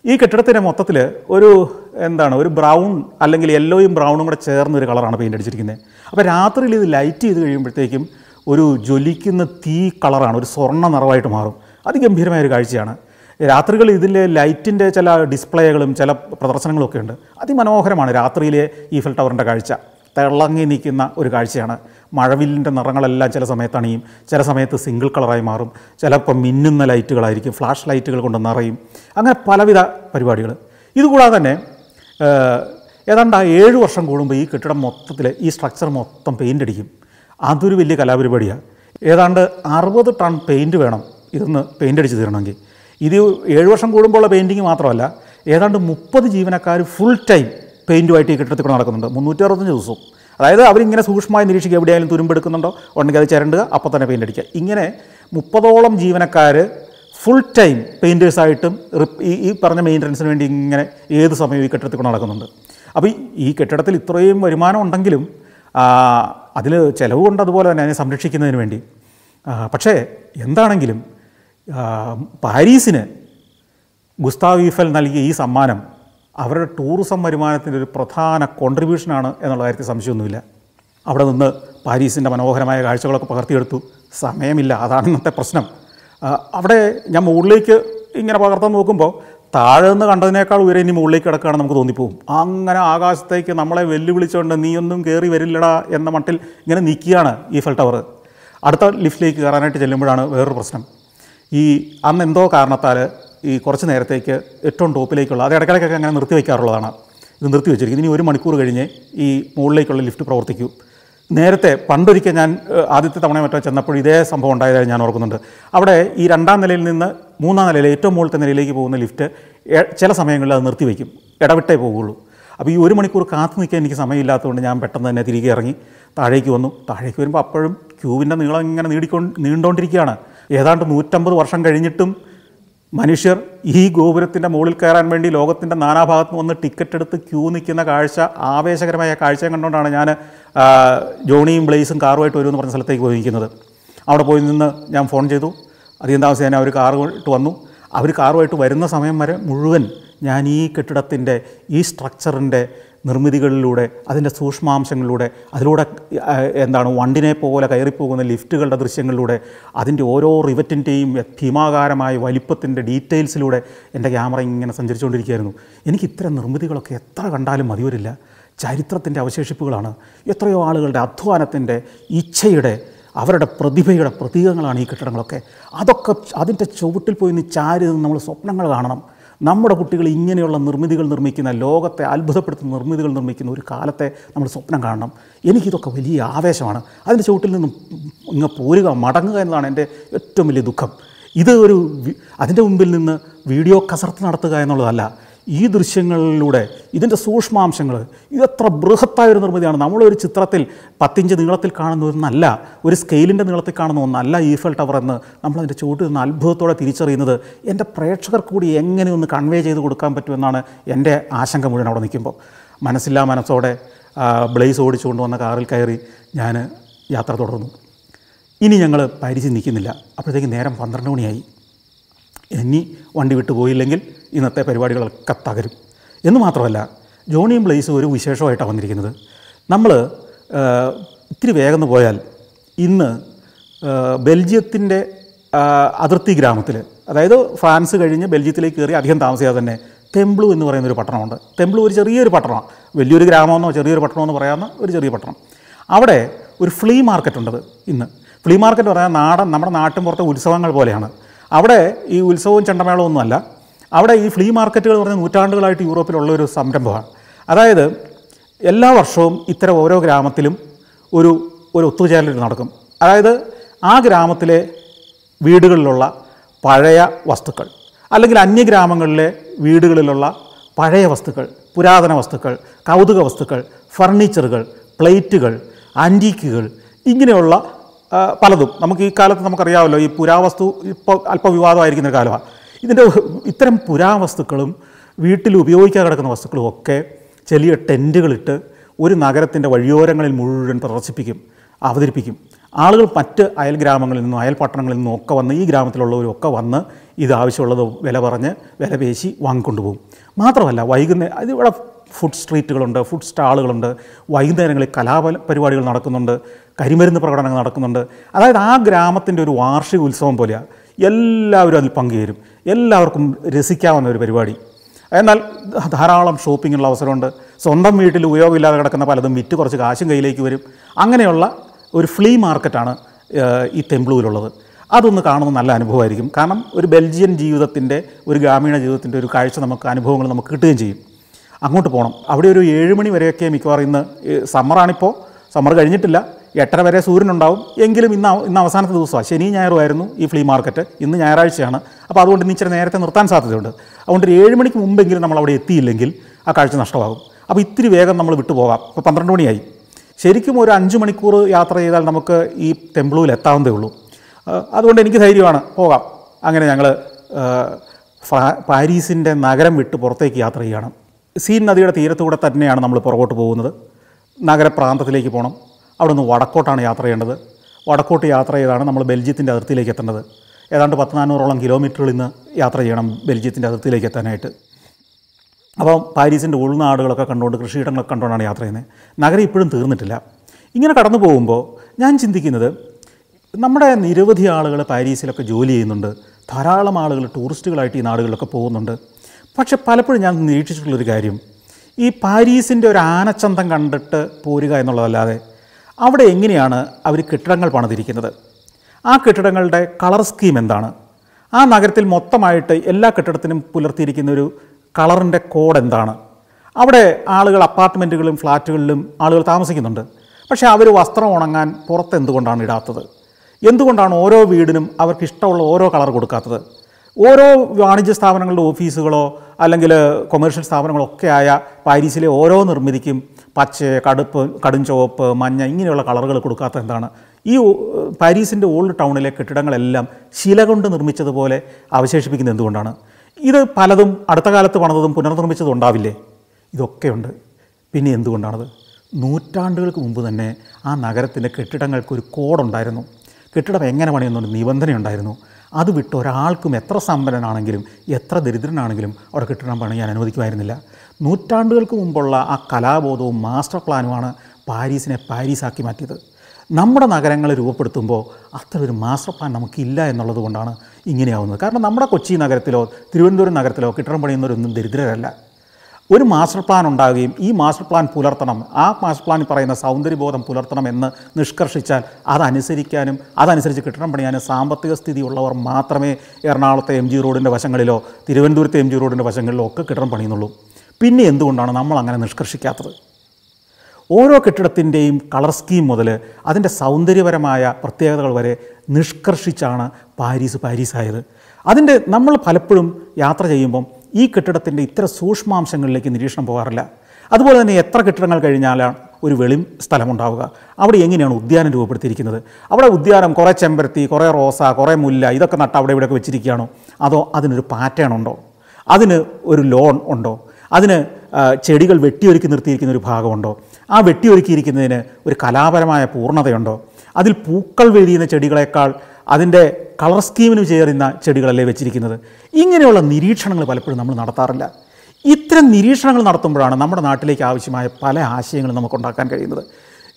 ഈ കെട്ടിടത്തിന്റെ മൊത്തത്തിൽ ഒരു എന്താണ് ഒരു ബ്രൗൺ അല്ലെങ്കിൽ യെല്ലോയും ബ്രൗണും കൂടെ ചേർന്ന ഒരു കളറാണ് പെയിന്റ് അടിച്ചിരിക്കുന്നത്. അപ്പോൾ രാത്രിയിൽ ഇത് ലൈറ്റ് ചെയ്ത് കഴിയുമ്പോഴത്തേക്കും ഒരു ജ്വലിക്കുന്ന തീ കളറാണ് ഒരു സ്വർണ നിറവായിട്ട് മാറും. അതിഗംഭീരമായ ഒരു കാഴ്ചയാണ്. രാത്രികളിൽ ഇതിലെ ലൈറ്റിന്റെ ചില ഡിസ്പ്ലേകളും ചില പ്രദർശനങ്ങളും ഒക്കെ ഉണ്ട്. അതിമനോഹരമാണ് രാത്രിയിലെ ഈഫൽ ടവറിന്റെ കാഴ്ച. തിളങ്ങി നിൽക്കുന്ന ഒരു കാഴ്ചയാണ്. മഴവില്ലിന്റെ നിറങ്ങളെല്ലാം ചില സമയത്ത് അണിയും ചില സമയത്ത് സിംഗിൾ കളറായി മാറും. ചിലപ്പോൾ മിന്നുന്ന ലൈറ്റുകളായിരിക്കും ഫ്ലാഷ് ലൈറ്റുകൾ കൊണ്ട് നിറയും. അങ്ങനെ പലവിധ പരിപാടികൾ. ഇതുകൂടാതെ തന്നെ ഏതാണ്ട് ആ ഏഴ് വർഷം കൂടുമ്പോൾ ഈ കെട്ടിടം മൊത്തത്തിൽ ഈ സ്ട്രക്ചർ മൊത്തം പെയിന്റ് അടിക്കും. അതൊരു വലിയ കലാപരിപാടിയാണ് ഏതാണ്ട് അറുപത് ടൺ പെയിന്റ് വേണം ഇതൊന്ന് പെയിന്റ് അടിച്ച് തീരണമെങ്കിൽ. ഇത് ഏഴ് വർഷം കൂടുമ്പോഴുള്ള പെയിന്റിങ് മാത്രമല്ല ഏതാണ്ട് മുപ്പത് ജീവനക്കാർ ഫുൾ ടൈം പെയിന്റുമായിട്ട് ഈ കെട്ടിടത്തിൽ കൂടെ നടക്കുന്നുണ്ട്. മുന്നൂറ്റി അറുപത്തഞ്ച് ദിവസവും. അതായത് അവരിങ്ങനെ സൂക്ഷ്മമായി നിരീക്ഷിക്കുക എവിടെയായാലും തുരുമ്പെടുക്കുന്നുണ്ടോ ഉണ്ടെങ്കിൽ അത് ചിരണ്ടുക അപ്പോൾ തന്നെ പെയിന്റ് അടിക്കുക. ഇങ്ങനെ മുപ്പതോളം ജീവനക്കാർ ഫുൾ ടൈം പെയിന്റേഴ്സായിട്ടും ഈ ഈ പറഞ്ഞ മെയിന്റനൻസിന് വേണ്ടി ഇങ്ങനെ ഏത് സമയവും ഈ കെട്ടിടത്തിൽ കൂടെ നടക്കുന്നുണ്ട്. അപ്പോൾ ഈ- കെട്ടിടത്തിൽ ഇത്രയും വരുമാനം ഉണ്ടെങ്കിലും അതിൽ ചിലവുകൊണ്ട് അതുപോലെ തന്നെ അതിനെ സംരക്ഷിക്കുന്നതിന് വേണ്ടി. പക്ഷേ എന്താണെങ്കിലും പാരീസിന് ഗുസ്താവ് ഈഫൽ നൽകിയ ഈ സമ്മാനം അവരുടെ ടൂറിസം വരുമാനത്തിന്റെ ഒരു പ്രധാന കോൺട്രിബ്യൂഷനാണ് എന്നുള്ള കാര്യത്തിൽ സംശയമൊന്നുമില്ല. അവിടെ നിന്ന് പാരീസിന്റെ മനോഹരമായ കാഴ്ചകളൊക്കെ പകർത്തിയെടുത്തു. സമയമില്ല അതാണ് ഇന്നത്തെ പ്രശ്നം. അവിടെ ഞാൻ മുകളിലേക്ക് ഇങ്ങനെ പകർത്താൻ നോക്കുമ്പോൾ താഴെ നിന്ന് കണ്ടതിനേക്കാൾ ഉയരെ ഇനി മുകളിലേക്ക് കിടക്കുകയാണ് നമുക്ക് തോന്നിപ്പോവും അങ്ങനെ ആകാശത്തേക്ക് നമ്മളെ വെല്ലുവിളിച്ചുകൊണ്ട് നീയൊന്നും കയറി വരില്ലടാ എന്ന മട്ടിൽ ഇങ്ങനെ നിൽക്കുകയാണ് ഈഫൽ ടവർ. അടുത്ത ലിഫ്റ്റിലേക്ക് കയറാനായിട്ട് ചെല്ലുമ്പോഴാണ് വേറൊരു പ്രശ്നം. ഈ അന്ന് എന്തോ കാരണത്താൽ ഈ കുറച്ച് നേരത്തേക്ക് ഏറ്റവും ടോപ്പിലേക്കുള്ള അത് ഇടയ്ക്കിടയ്ക്കൊക്കെ അങ്ങനെ നിർത്തി വയ്ക്കാറുള്ളതാണ്. ഇത് നിർത്തി വെച്ചിരിക്കുന്നത് ഇനി ഒരു മണിക്കൂർ കഴിഞ്ഞ് ഈ മുകളിലേക്കുള്ള ലിഫ്റ്റ് പ്രവർത്തിക്കൂ. നേരത്തെ പണ്ടൊരിക്കൽ ഞാൻ ആദ്യത്തെ തവണ മറ്റോ ചെന്നപ്പോൾ ഇതേ സംഭവം ഉണ്ടായതായി ഞാൻ ഓർക്കുന്നുണ്ട്. അവിടെ ഈ രണ്ടാം നിലയിൽ നിന്ന് മൂന്നാം നിലയിൽ ഏറ്റവും മുകളിലത്തെ നിലയിലേക്ക് പോകുന്ന ലിഫ്റ്റ് ചില സമയങ്ങളിൽ അത് നിർത്തി വയ്ക്കും. ഇടവിട്ടേ പോകുള്ളൂ അപ്പോൾ ഈ ഒരു മണിക്കൂർ കാത്തു നിൽക്കാൻ എനിക്ക് സമയമില്ലാത്തതുകൊണ്ട് ഞാൻ പെട്ടെന്ന് തന്നെ തിരികെ ഇറങ്ങി താഴേക്ക് വന്നു. താഴേക്ക് വരുമ്പോൾ അപ്പോഴും ക്യൂവിന്റെ നീളം ഇങ്ങനെ നീടിക്കൊണ്ട് നീണ്ടുകൊണ്ടിരിക്കുകയാണ് ഏതാണ്ട് നൂറ്റമ്പത് വർഷം കഴിഞ്ഞിട്ടും മനുഷ്യർ ഈ ഗോപുരത്തിന്റെ മുകളിൽ കയറാൻ വേണ്ടി ലോകത്തിന്റെ നാനാഭാഗത്ത് വന്ന് ടിക്കറ്റ് എടുത്ത് ക്യൂ നിൽക്കുന്ന കാഴ്ച ആവേശകരമായ കാഴ്ച കണ്ടുകൊണ്ടാണ് ഞാൻ ജോണിയും ബ്ലേസും കാറുമായിട്ട് വരുമെന്ന് പറഞ്ഞ സ്ഥലത്തേക്ക് പോയി നിൽക്കുന്നത് അവിടെ പോയി നിന്ന് ഞാൻ ഫോൺ ചെയ്തു. അധികം ഞാൻ അവർ കാറുമായിട്ട് വന്നു. അവർ കാറുമായിട്ട് വരുന്ന സമയം വരെ മുഴുവൻ ഞാൻ ഈ കെട്ടിടത്തിന്റെ ഈ സ്ട്രക്ചറിന്റെ നിർമ്മിതികളിലൂടെ അതിന്റെ സൂക്ഷ്മാംശങ്ങളിലൂടെ അതിലൂടെ എന്താണ് വണ്ടിനെ പോലെ കയറിപ്പോകുന്ന ലിഫ്റ്റുകളുടെ ദൃശ്യങ്ങളിലൂടെ അതിന്റെ ഓരോ റിവറ്റിന്റെയും ഭീമാകാരമായ വലിപ്പത്തിന്റെ ഡീറ്റെയിൽസിലൂടെ എന്റെ ക്യാമറ ഇങ്ങനെ സഞ്ചരിച്ചുകൊണ്ടിരിക്കുകയായിരുന്നു. എനിക്ക് ഇത്തരം നിർമ്മിതികളൊക്കെ എത്ര കണ്ടാലും മതി വരില്ല ചരിത്രത്തിന്റെ അവശേഷിപ്പുകളാണ്. എത്രയോ ആളുകളുടെ അധ്വാനത്തിന്റെ ഇച്ഛയുടെ അവരുടെ പ്രതിഭയുടെ പ്രതീകങ്ങളാണ് ഈ കെട്ടിടങ്ങളൊക്കെ. അതൊക്കെ അതിന്റെ ചുവട്ടിൽ പോയി നിന്ന് ചാരി നമ്മൾ സ്വപ്നങ്ങൾ കാണണം. നമ്മുടെ കുട്ടികൾ ഇങ്ങനെയുള്ള നിർമ്മിതികൾ നിർമ്മിക്കുന്ന ലോകത്തെ അത്ഭുതപ്പെടുത്തുന്ന നിർമ്മിതികൾ നിർമ്മിക്കുന്ന ഒരു കാലത്തെ നമ്മൾ സ്വപ്നം കാണണം. എനിക്കിതൊക്കെ വലിയ ആവേശമാണ്. അതിന്റെ ചുവട്ടിൽ നിന്നും ഇങ്ങ് പോരുക മടങ്ങുക എന്നതാണ് എന്റെ ഏറ്റവും വലിയ ദുഃഖം. ഇത് ഒരു അതിന്റെ മുമ്പിൽ നിന്ന് വീഡിയോ കസർത്ത് നടത്തുക എന്നുള്ളതല്ല. ഈ ദൃശ്യങ്ങളിലൂടെ ഇതിന്റെ സൂക്ഷ്മാംശങ്ങൾ ഇതെത്ര ബൃഹത്തായ ഒരു നിർമ്മിതിയാണ്. നമ്മളൊരു ചിത്രത്തിൽ പത്തിഞ്ച് നീളത്തിൽ കാണുന്ന ഒന്നല്ല ഒരു സ്കെയിലിന്റെ നീളത്തിൽ കാണുന്ന ഒന്നല്ല ഈഫൽ ടവർ എന്ന് നമ്മളതിന്റെ ചുവട്ടിൽ നിന്ന് അത്ഭുതത്തോടെ തിരിച്ചറിയുന്നത്. എന്റെ പ്രേക്ഷകർ കൂടി എങ്ങനെ ഒന്ന് കൺവേ ചെയ്ത് കൊടുക്കാൻ പറ്റുമെന്നാണ് എന്റെ ആശങ്ക മുഴുവൻ അവിടെ നിൽക്കുമ്പോൾ. മനസ്സില്ലാ മനസ്സോടെ ബ്ലേസ് ഓടിച്ചുകൊണ്ട് വന്ന കാറിൽ കയറി ഞാൻ യാത്ര തുടർന്നു. ഇനി ഞങ്ങൾ പാരീസിൽ നിൽക്കുന്നില്ല. അപ്പോഴത്തേക്ക് നേരം പന്ത്രണ്ട് മണിയായി. ഇനി വണ്ടി വിട്ടു പോയില്ലെങ്കിൽ ഇന്നത്തെ പരിപാടികളൊക്കെ തകരും. എന്ന് മാത്രമല്ല ജോണിയും ബ്ലേസും ഒരു വിശേഷമായിട്ടാണ് വന്നിരിക്കുന്നത്. നമ്മൾ ഇത്തിരി വേഗം പോയാൽ ഇന്ന് ബെൽജിയത്തിന്റെ അതിർത്തി ഗ്രാമത്തിൽ അതായത് ഫ്രാൻസ് കഴിഞ്ഞ് ബെൽജിയത്തിലേക്ക് കയറി അധികം താമസിയാതെ തന്നെ തെമ്പ്ലു എന്ന് പറയുന്ന ഒരു പട്ടണമുണ്ട്. തെമ്പ്ലു ഒരു ചെറിയൊരു പട്ടണം വലിയൊരു ഗ്രാമമെന്നോ ചെറിയൊരു പട്ടണമെന്നോ പറയാവുന്ന ഒരു ചെറിയ പട്ടണം. അവിടെ ഒരു ഫ്ലീ മാർക്കറ്റ് ഉണ്ടത് ഇന്ന്. ഫ്ലീ മാർക്കറ്റ് പറയാൻ നാടൻ നമ്മുടെ നാട്ടിൻ പുറത്തെ ഉത്സവങ്ങൾ പോലെയാണ്. അവിടെ ഈ ഉത്സവവും ചെണ്ടമേളവും ഒന്നുമല്ല. അവിടെ ഈ ഫ്ലീ മാർക്കറ്റുകൾ പറഞ്ഞ നൂറ്റാണ്ടുകളായിട്ട് യൂറോപ്പിലുള്ള ഒരു സംരംഭമാണ്. അതായത് എല്ലാ വർഷവും ഇത്തരം ഓരോ ഗ്രാമത്തിലും ഒരു ഒരു ഒത്തുചേരൽ നടക്കും. അതായത് ആ ഗ്രാമത്തിലെ വീടുകളിലുള്ള പഴയ വസ്തുക്കൾ അല്ലെങ്കിൽ അന്യഗ്രാമങ്ങളിലെ വീടുകളിലുള്ള പഴയ വസ്തുക്കൾ പുരാതന വസ്തുക്കൾ കൗതുക വസ്തുക്കൾ ഫർണിച്ചറുകൾ പ്ലേറ്റുകൾ ആന്റീക്കുകൾ ഇങ്ങനെയുള്ള പലതും. നമുക്ക് ഈ കാലത്ത് നമുക്കറിയാമല്ലോ ഈ പുരാവസ്തു ഇപ്പോൾ അല്പം വിവാദമായിരിക്കുന്ന ഒരു കാലമാണ്. ഇതിന്റെ ഇത്തരം പുരാവസ്തുക്കളും വീട്ടിൽ ഉപയോഗിക്കാൻ കിടക്കുന്ന വസ്തുക്കളും ഒക്കെ ചെറിയ ടെന്റുകളിട്ട് ഒരു നഗരത്തിന്റെ വഴിയോരങ്ങളിൽ മുഴുവൻ പ്രദർശിപ്പിക്കും അവതരിപ്പിക്കും. ആളുകൾ മറ്റ് അയൽ ഗ്രാമങ്ങളിൽ നിന്നും അയൽ പട്ടണങ്ങളിൽ നിന്നും ഒക്കെ വന്ന് ഈ ഗ്രാമത്തിലുള്ളവരും ഒക്കെ വന്ന് ഇത് ആവശ്യമുള്ളത് വില പറഞ്ഞ് വില പേശി വാങ്ങിക്കൊണ്ടുപോകും. മാത്രമല്ല വൈകുന്നേരം അത് ഇവിടെ ഫുഡ് സ്ട്രീറ്റുകളുണ്ട് ഫുഡ് സ്റ്റാളുകളുണ്ട് വൈകുന്നേരങ്ങളിൽ കലാപ പരിപാടികൾ നടക്കുന്നുണ്ട് കരിമരുന്ന് പ്രകടനങ്ങൾ നടക്കുന്നുണ്ട്. അതായത് ആ ഗ്രാമത്തിന്റെ ഒരു വാർഷിക ഉത്സവം പോലെയാണ് എല്ലാവരും അതിൽ പങ്കുചേരും. എല്ലാവർക്കും രസിക്കാവുന്ന ഒരു പരിപാടി. എന്നാൽ ധാരാളം ഷോപ്പിങ്ങിനുള്ള അവസരമുണ്ട്. സ്വന്തം വീട്ടിൽ ഉപയോഗമില്ലാതെ കിടക്കുന്ന പലതും വിറ്റ് കുറച്ച് കാശും കയ്യിലേക്ക് വരും. അങ്ങനെയുള്ള ഒരു ഫ്ലീ മാർക്കറ്റാണ് ഈ തെമ്പ്ലൂരിലുള്ളത് അതൊന്ന് കാണുന്നത് നല്ല അനുഭവമായിരിക്കും. കാരണം ഒരു ബെൽജിയൻ ജീവിതത്തിന്റെ ഒരു ഗ്രാമീണ ജീവിതത്തിന്റെ ഒരു കാഴ്ച നമുക്ക് അനുഭവങ്ങൾ നമുക്ക് കിട്ടുകയും ചെയ്യും. അങ്ങോട്ട് പോകണം അവിടെ ഒരു ഏഴ് മണി വരെയൊക്കെ മിക്കവാറും ഇന്ന് സമ്മറാണിപ്പോൾ സമ്മർ കഴിഞ്ഞിട്ടില്ല. എട്ടര വരെ സൂര്യനുണ്ടാവും. എങ്കിലും ഇന്ന് ഇന്ന് അവസാനത്തെ ദിവസമാണ്. ശനി ഞായറുമായിരുന്നു ഈ ഫ്ലീ മാർക്കറ്റ് ഇന്ന് ഞായറാഴ്ചയാണ്. അപ്പോൾ അതുകൊണ്ട് ഇന്ന് ഇച്ചിരി നേരത്തെ നിർത്താൻ സാധ്യതയുണ്ട്. അതുകൊണ്ട് ഏഴ് മണിക്ക് മുമ്പെങ്കിലും നമ്മൾ അവിടെ എത്തിയില്ലെങ്കിൽ ആ കാഴ്ച നഷ്ടമാകും. അപ്പോൾ ഇത്തിരി വേഗം നമ്മൾ വിട്ടുപോകാം ഇപ്പോൾ പന്ത്രണ്ട് മണിയായി. ശരിക്കും ഒരു അഞ്ച് മണിക്കൂർ യാത്ര ചെയ്താൽ നമുക്ക് ഈ ടെമ്പിളിൽ എത്താവുന്നതേ ഉള്ളൂ. അതുകൊണ്ട് എനിക്ക് ധൈര്യമാണ്. പോകാം. അങ്ങനെ ഞങ്ങൾ പാരീസിന്റെ നഗരം വിട്ട് പുറത്തേക്ക് യാത്ര ചെയ്യണം. സീൻ നദിയുടെ തീരത്തൂടെ തന്നെയാണ് നമ്മൾ പുറകോട്ട് പോകുന്നത്. നഗരപ്രാന്തത്തിലേക്ക് പോകണം അവിടെ നിന്ന് വടക്കോട്ടാണ് യാത്ര ചെയ്യേണ്ടത്. വടക്കോട്ട് യാത്ര ചെയ്താണ് നമ്മൾ ബെൽജിയത്തിന്റെ അതിർത്തിയിലേക്ക് എത്തേണ്ടത്. ഏതാണ്ട് പത്ത് നാനൂറോളം കിലോമീറ്ററുകൾ ഇന്ന് യാത്ര ചെയ്യണം ബെൽജിയത്തിന്റെ അതിർത്തിയിലേക്ക് എത്താനായിട്ട്. അപ്പോൾ പാരീസിന്റെ ഉൾനാടുകളൊക്കെ കണ്ടുകൊണ്ട് കൃഷിയിടങ്ങളൊക്കെ കണ്ടുകൊണ്ടാണ് യാത്ര ചെയ്യുന്നത്. നഗരം ഇപ്പോഴും തീർന്നിട്ടില്ല. ഇങ്ങനെ കടന്നു പോകുമ്പോൾ ഞാൻ ചിന്തിക്കുന്നത് നമ്മുടെ നിരവധി ആളുകൾ പാരീസിലൊക്കെ ജോലി ചെയ്യുന്നുണ്ട്. ധാരാളം ആളുകൾ ടൂറിസ്റ്റുകളായിട്ട് ഈ നാടുകളിലൊക്കെ പോകുന്നുണ്ട്. പക്ഷെ പലപ്പോഴും ഞാൻ നിരീക്ഷിച്ചിട്ടുള്ളൊരു കാര്യം ഈ പാരീസിന്റെ ഒരു ആനച്ചന്തം കണ്ടിട്ട് പോരുക എന്നുള്ളതല്ലാതെ അവിടെ എങ്ങനെയാണ് അവർ കെട്ടിടങ്ങൾ പണിതിരിക്കുന്നത്? ആ കെട്ടിടങ്ങളുടെ കളർ സ്കീം എന്താണ്? ആ നഗരത്തിൽ മൊത്തമായിട്ട് എല്ലാ കെട്ടിടത്തിനും പുലർത്തിയിരിക്കുന്ന ഒരു കളറിന്റെ കോഡ് എന്താണ്? അവിടെ ആളുകൾ അപ്പാർട്ട്മെന്റുകളിലും ഫ്ലാറ്റുകളിലും ആളുകൾ താമസിക്കുന്നുണ്ട്. പക്ഷേ അവർ വസ്ത്രം ഉണങ്ങാൻ പുറത്ത് എന്തുകൊണ്ടാണ് ഇടാത്തത്? എന്തുകൊണ്ടാണ് ഓരോ വീടിനും അവർക്ക് ഇഷ്ടമുള്ള ഓരോ കളർ കൊടുക്കാത്തത്? ഓരോ വാണിജ്യ സ്ഥാപനങ്ങളുടെ ഓഫീസുകളോ അല്ലെങ്കിൽ കൊമേഴ്ഷ്യൽ സ്ഥാപനങ്ങളോ ഒക്കെ ആയ പാരീസിലെ ഓരോ നിർമ്മിതിക്കും പച്ച കടുപ്പ് കടും ചുവപ്പ് മഞ്ഞ ഇങ്ങനെയുള്ള കളറുകൾ കൊടുക്കാത്ത എന്താണ്? ഈ പാരീസിന്റെ ഓൾഡ് ടൗണിലെ കെട്ടിടങ്ങളെല്ലാം ശില കൊണ്ട് നിർമ്മിച്ചതുപോലെ അവശേഷിപ്പിക്കുന്നത് എന്തുകൊണ്ടാണ്? ഇത് പലതും അടുത്ത കാലത്ത് പണിതതും പുനർനിർമ്മിച്ചതും ഉണ്ടാവില്ലേ? ഇതൊക്കെയുണ്ട് പിന്നെ എന്തുകൊണ്ടാണത്? നൂറ്റാണ്ടുകൾക്ക് മുമ്പ് തന്നെ ആ നഗരത്തിന്റെ കെട്ടിടങ്ങൾക്ക് ഒരു കോഡുണ്ടായിരുന്നു കെട്ടിടം എങ്ങനെ പണിയുന്നൊരു നിബന്ധനയുണ്ടായിരുന്നു അത് വിട്ട് ഒരാൾക്കും എത്ര സമ്പന്നനാണെങ്കിലും എത്ര ദരിദ്രനാണെങ്കിലും അവിടെ കെട്ടിടം പണിയാൻ അനുവദിക്കുമായിരുന്നില്ല. നൂറ്റാണ്ടുകൾക്ക് മുമ്പുള്ള ആ കലാബോധവും മാസ്റ്റർ പ്ലാനുമാണ് പാരീസിനെ പാരീസാക്കി മാറ്റിയത്. നമ്മുടെ നഗരങ്ങളെ രൂപപ്പെടുത്തുമ്പോൾ അത്ര ഒരു മാസ്റ്റർ പ്ലാൻ നമുക്കില്ല എന്നുള്ളത് കൊണ്ടാണ് ഇങ്ങനെയാവുന്നത്. കാരണം നമ്മുടെ കൊച്ചി നഗരത്തിലോ തിരുവനന്തപുരം നഗരത്തിലോ കെട്ടിടം പണിയുന്നവരൊന്നും ദരിദ്രരല്ല. ഒരു മാസ്റ്റർ പ്ലാൻ ഉണ്ടാകുകയും ഈ മാസ്റ്റർ പ്ലാൻ പുലർത്തണം ആ മാസ്റ്റർ പ്ലാനിൽ പറയുന്ന സൗന്ദര്യബോധം പുലർത്തണം എന്ന് നിഷ്കർഷിച്ചാൽ അതനുസരിക്കാനും അതനുസരിച്ച് കെട്ടിടം പണിയാനും സാമ്പത്തിക സ്ഥിതി ഉള്ളവർ മാത്രമേ എറണാകുളത്തെ എം ജി റോഡിന്റെ വശങ്ങളിലോ തിരുവനന്തപുരത്തെ എം ജി റോഡിന്റെ വശങ്ങളിലോ ഒക്കെ കെട്ടിടം പണിയുന്നുള്ളൂ പിന്നെ എന്തുകൊണ്ടാണ് നമ്മൾ അങ്ങനെ നിഷ്കർഷിക്കാത്തത്? ഓരോ കെട്ടിടത്തിന്റെയും കളർ സ്കീം മുതൽ അതിന്റെ സൗന്ദര്യപരമായ പ്രത്യേകതകൾ വരെ നിഷ്കർഷിച്ചാണ് പാരീസ് പാരീസായത്. അതിന്റെ നമ്മൾ പലപ്പോഴും യാത്ര ചെയ്യുമ്പം ഈ കെട്ടിടത്തിന്റെ ഇത്ര സൂക്ഷ്മാംശങ്ങളിലേക്ക് നിരീക്ഷണം പോകാറില്ല. അതുപോലെ തന്നെ എത്ര കെട്ടിടങ്ങൾ കഴിഞ്ഞാലാണ് ഒരു വെളി സ്ഥലമുണ്ടാവുക. അവിടെ എങ്ങനെയാണ് ഉദ്യാനം രൂപപ്പെടുത്തിയിരിക്കുന്നത്? അവിടെ ഉദ്യാനം കുറേ ചെമ്പരത്തി കുറേ റോസ കുറേ മുല്ല ഇതൊക്കെ നട്ട് അവിടെ ഇവിടെയൊക്കെ വെച്ചിരിക്കുകയാണോ? അതോ അതിനൊരു പാറ്റേൺ ഉണ്ടോ? അതിന് ഒരു ലോൺ ഉണ്ടോ? അതിന് ചെടികൾ വെട്ടിയൊരുക്കി നിർത്തിയിരിക്കുന്ന ഒരു ഭാഗമുണ്ടോ? ആ വെട്ടിയൊരുക്കിയിരിക്കുന്നതിന് ഒരു കലാപരമായ പൂർണതയുണ്ടോ? അതിൽ പൂക്കൾ വിരിയുന്ന ചെടികളെക്കാൾ അതിന്റെ കളർ സ്കീമിന് ചേരുന്ന ചെടികളല്ലേ വെച്ചിരിക്കുന്നത്? ഇങ്ങനെയുള്ള നിരീക്ഷണങ്ങൾ പലപ്പോഴും നമ്മൾ നടത്താറില്ല. ഇത്തരം നിരീക്ഷണങ്ങൾ നടത്തുമ്പോഴാണ് നമ്മുടെ നാട്ടിലേക്ക് ആവശ്യമായ പല ആശയങ്ങളും നമുക്ക് ഉണ്ടാക്കാൻ കഴിയുന്നത്.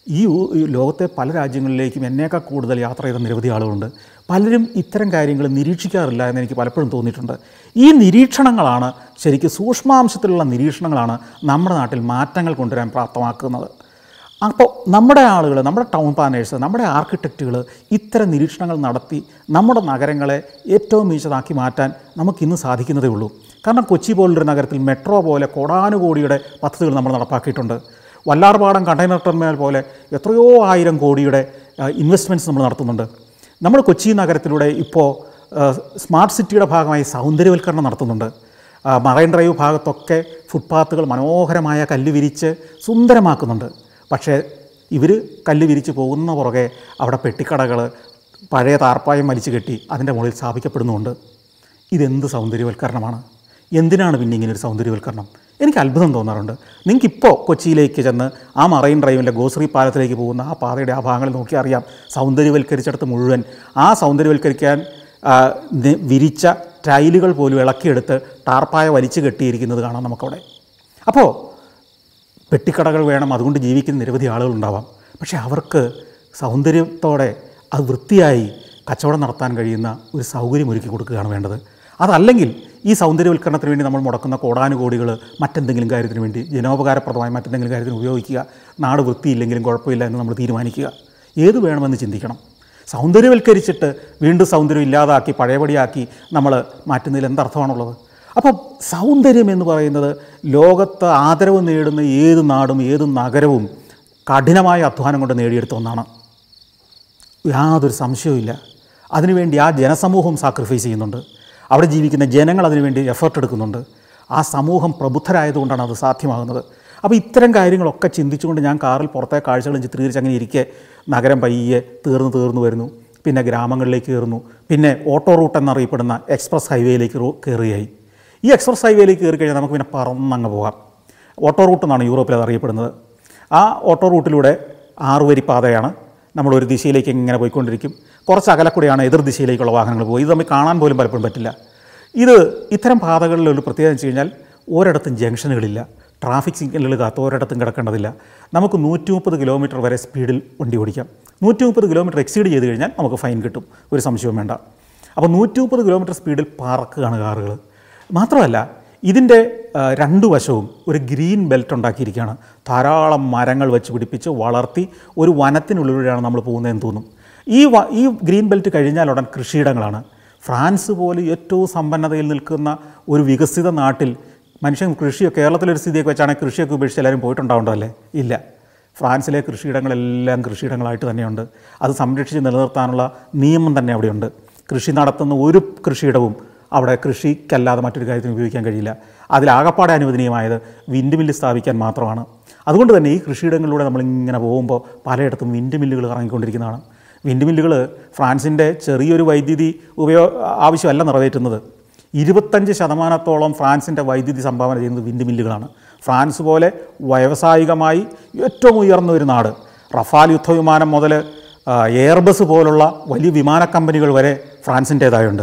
ഈ ഈ ലോകത്തെ പല രാജ്യങ്ങളിലേക്കും എന്നേക്കാൾ കൂടുതൽ യാത്ര ചെയ്ത നിരവധി ആളുകളുണ്ട്. പലരും ഇത്തരം കാര്യങ്ങൾ നിരീക്ഷിക്കാറില്ല എന്ന് എനിക്ക് പലപ്പോഴും തോന്നിയിട്ടുണ്ട്. ഈ നിരീക്ഷണങ്ങളാണ് ശരിക്കും സൂക്ഷ്മാംശത്തിലുള്ള നിരീക്ഷണങ്ങളാണ് നമ്മുടെ നാട്ടിൽ മാറ്റങ്ങൾ കൊണ്ടുവരാൻ പ്രാപ്തമാക്കുന്നത്. അപ്പോൾ നമ്മുടെ ആളുകൾ നമ്മുടെ ടൗൺ പ്ലാനേഴ്സ് നമ്മുടെ ആർക്കിടെക്റ്റുകൾ ഇത്തരം നിരീക്ഷണങ്ങൾ നടത്തി നമ്മുടെ നഗരങ്ങളെ ഏറ്റവും മികച്ചതാക്കി മാറ്റാൻ നമുക്കിന്ന് സാധിക്കുന്നതേ ഉള്ളൂ. കാരണം കൊച്ചി പോലൊരു നഗരത്തിൽ മെട്രോ പോലെ കോടാനുകോടിയുടെ പദ്ധതികൾ നമ്മൾ നടപ്പാക്കിയിട്ടുണ്ട്. വല്ലാർപാടം കണ്ടെയ്നർ ടെർമിനൽ പോലെ എത്രയോ ആയിരം കോടിയുടെ ഇൻവെസ്റ്റ്മെന്റ്സ് നമ്മൾ നടത്തുന്നുണ്ട്. നമ്മൾ കൊച്ചി നഗരത്തിലൂടെ ഇപ്പോൾ സ്മാർട്ട് സിറ്റിയുടെ ഭാഗമായി സൗന്ദര്യവൽക്കരണം നടത്തുന്നുണ്ട്. മറൈൻ ഡ്രൈവ് ഭാഗത്തൊക്കെ ഫുട്പാത്തുകൾ മനോഹരമായ കല്ല് വിരിച്ച് സുന്ദരമാക്കുന്നുണ്ട്. പക്ഷേ ഇവർ കല്ല് വിരിച്ച് പോകുന്ന പുറകെ അവിടെ പെട്ടിക്കടകൾ പഴയ താർപ്പായം വലിച്ചു കെട്ടി അതിന്റെ മുകളിൽ സ്ഥാപിക്കപ്പെടുന്നുമുണ്ട് ഇതെന്ത് സൗന്ദര്യവൽക്കരണമാണ്? എന്തിനാണ് പിന്നെ ഇങ്ങനെ ഒരു സൗന്ദര്യവൽക്കരണം? എനിക്ക് അത്ഭുതം തോന്നാറുണ്ട്. നിങ്ങൾക്കിപ്പോൾ കൊച്ചിയിലേക്ക് ചെന്ന് ആ മറൈൻ ഡ്രൈവിന്റെ ഗോശ്രീ പാലത്തിലേക്ക് പോകുന്ന ആ പാതയുടെ ആ ഭാഗങ്ങൾ നോക്കി അറിയാം. സൗന്ദര്യവൽക്കരിച്ചിടത്ത് മുഴുവൻ ആ സൗന്ദര്യവൽക്കരിക്കാൻ വിരിച്ച ടൈലുകൾ പോലും ഇളക്കിയെടുത്ത് ടാർപ്പായ വലിച്ചു കെട്ടിയിരിക്കുന്നത് കാണാം നമുക്കവിടെ. അപ്പോൾ പെട്ടിക്കടകൾ വേണം അതുകൊണ്ട് ജീവിക്കുന്ന നിരവധി ആളുകളുണ്ടാവാം പക്ഷേ അവർക്ക് സൗന്ദര്യത്തോടെ അത് വൃത്തിയായി കച്ചവടം നടത്താൻ കഴിയുന്ന ഒരു സൗകര്യം ഒരുക്കി കൊടുക്കുകയാണ് വേണ്ടത്. അതല്ലെങ്കിൽ ഈ സൗന്ദര്യവൽക്കരണത്തിന് വേണ്ടി നമ്മൾ മുടക്കുന്ന കോടാനുകോടികൾ മറ്റെന്തെങ്കിലും കാര്യത്തിന് വേണ്ടി ജനോപകാരപ്രദമായ മറ്റെന്തെങ്കിലും കാര്യത്തിന് ഉപയോഗിക്കുക നാട് വൃത്തിയില്ലെങ്കിലും കുഴപ്പമില്ല എന്ന് നമ്മൾ തീരുമാനിക്കുക. ഏത് വേണമെന്ന് ചിന്തിക്കണം. സൗന്ദര്യവൽക്കരിച്ചിട്ട് വീണ്ടും സൗന്ദര്യം ഇല്ലാതാക്കി പഴയപടിയാക്കി നമ്മൾ മാറ്റുന്നതിൽ എന്തർത്ഥമാണുള്ളത്? അപ്പോൾ സൗന്ദര്യം എന്ന് പറയുന്നത് ലോകത്ത് ആദരവ് നേടുന്ന ഏത് നാടും ഏത് നഗരവും കഠിനമായ അധ്വാനം കൊണ്ട് നേടിയെടുത്ത ഒന്നാണ്. യാതൊരു സംശയവുമില്ല അതിനുവേണ്ടി ആ ജനസമൂഹം സാക്രിഫൈസ് ചെയ്യുന്നുണ്ട്. അവിടെ ജീവിക്കുന്ന ജനങ്ങൾ അതിനുവേണ്ടി എഫേർട്ട് എടുക്കുന്നുണ്ട്. ആ സമൂഹം പ്രബുദ്ധരായതുകൊണ്ടാണ് അത് സാധ്യമാകുന്നത്. അപ്പോൾ ഇത്തരം കാര്യങ്ങളൊക്കെ ചിന്തിച്ചുകൊണ്ട് ഞാൻ കാറിൽ പുറത്തെ കാഴ്ചകളും ചിത്രീകരിച്ച് അങ്ങനെ ഇരിക്കെ നഗരം പയ്യെ തീർന്നു തീർന്നു വരുന്നു. പിന്നെ ഗ്രാമങ്ങളിലേക്ക് കയറുന്നു. പിന്നെ ഓട്ടോ റൂട്ട് എന്നറിയപ്പെടുന്ന എക്സ്പ്രസ് ഹൈവേയിലേക്ക് കയറുകയായി. ഈ എക്സ്പ്രസ് ഹൈവേയിലേക്ക് കയറി കഴിഞ്ഞാൽ നമുക്ക് പിന്നെ പറന്നങ്ങ് പോകാം. ഓട്ടോ റൂട്ട് എന്നാണ് യൂറോപ്പിൽ അത് അറിയപ്പെടുന്നത്. ആ ഓട്ടോ റൂട്ടിലൂടെ ആറുവരി പാതയാണ്. നമ്മൾ ഒരു ദിശയിലേക്ക് ഇങ്ങനെ പോയിക്കൊണ്ടിരിക്കും. കുറച്ച് അകലക്കൂടെയാണ് എതിർ ദിശയിലേക്കുള്ള വാഹനങ്ങൾ പോകും ഇത് നമുക്ക് കാണാൻ പോലും പലപ്പോഴും പറ്റില്ല. ഇത് ഇത്തരം പാതകളിലൊരു പ്രത്യേകത വെച്ച് കഴിഞ്ഞാൽ ഒരിടത്തും ജംഗ്ഷനുകളില്ല. ട്രാഫിക് സിഗ്നലുകൾ കാത്തോരിടത്തും കിടക്കേണ്ടതില്ല. നമുക്ക് നൂറ്റി മുപ്പത് കിലോമീറ്റർ വരെ സ്പീഡിൽ വണ്ടി ഓടിക്കാം. നൂറ്റി മുപ്പത് കിലോമീറ്റർ എക്സീഡ് ചെയ്ത് കഴിഞ്ഞാൽ നമുക്ക് ഫൈൻ കിട്ടും. ഒരു സംശയവും വേണ്ട. അപ്പോൾ നൂറ്റി മുപ്പത് കിലോമീറ്റർ സ്പീഡിൽ പാർക്കുകയാണ് കാറുകൾ. മാത്രമല്ല ഇതിന്റെ രണ്ട് വശവും ഒരു ഗ്രീൻ ബെൽറ്റ് ഉണ്ടാക്കിയിരിക്കുകയാണ്. ധാരാളം മരങ്ങൾ വെച്ച് പിടിപ്പിച്ച് വളർത്തി ഒരു വനത്തിനുള്ളിലൂടെയാണ് നമ്മൾ പോകുന്നതെന്ന് തോന്നും. ഈ ഈ ഗ്രീൻ ബെൽറ്റ് കഴിഞ്ഞാൽ ഉടൻ കൃഷിയിടങ്ങളാണ്. ഫ്രാൻസ് പോലെ ഏറ്റവും സമ്പന്നതയിൽ നിൽക്കുന്ന ഒരു വികസിത നാട്ടിൽ മനുഷ്യൻ കൃഷിയോ കേരളത്തിലൊരു സ്ഥിതിയൊക്കെ വെച്ചാണെങ്കിൽ കൃഷിയൊക്കെ ഉപേക്ഷിച്ച് എല്ലാവരും പോയിട്ടുണ്ടാവുണ്ടല്ലേ ഇല്ല. ഫ്രാൻസിലെ കൃഷിയിടങ്ങളെല്ലാം കൃഷിയിടങ്ങളായിട്ട് തന്നെയുണ്ട്. അത് സംരക്ഷിച്ച് നിലനിർത്താനുള്ള നിയമം തന്നെ അവിടെയുണ്ട്. കൃഷി നടത്തുന്ന ഒരു കൃഷിയിടവും അവിടെ കൃഷിക്കല്ലാതെ മറ്റൊരു കാര്യത്തിന് ഉപയോഗിക്കാൻ കഴിയില്ല. അതിലാകപ്പാടെ അനുവദനീയമായത് വിൻഡ് മില്ല് സ്ഥാപിക്കാൻ മാത്രമാണ്. അതുകൊണ്ട് തന്നെ ഈ കൃഷിയിടങ്ങളിലൂടെ നമ്മളിങ്ങനെ പോകുമ്പോൾ പലയിടത്തും വിൻഡ് മില്ലുകൾ ഇറങ്ങിക്കൊണ്ടിരിക്കുന്നതാണ് വിൻഡ് മില്ലുകൾ ഫ്രാൻസിന്റെ ചെറിയൊരു വൈദ്യുതി ഉപയോഗ ആവശ്യമല്ല നിറവേറ്റുന്നത്. ഇരുപത്തഞ്ച് ശതമാനത്തോളം ഫ്രാൻസിന്റെ വൈദ്യുതി സംഭാവന ചെയ്യുന്നത് വിൻഡ് മില്ലുകളാണ്. ഫ്രാൻസ് പോലെ വ്യാവസായികമായി ഏറ്റവും ഉയർന്ന ഒരു നാട്. റഫാൽ യുദ്ധവിമാനം മുതൽ എയർബസ് പോലുള്ള വലിയ വിമാന കമ്പനികൾ വരെ ഫ്രാൻസിന്റേതായുണ്ട്.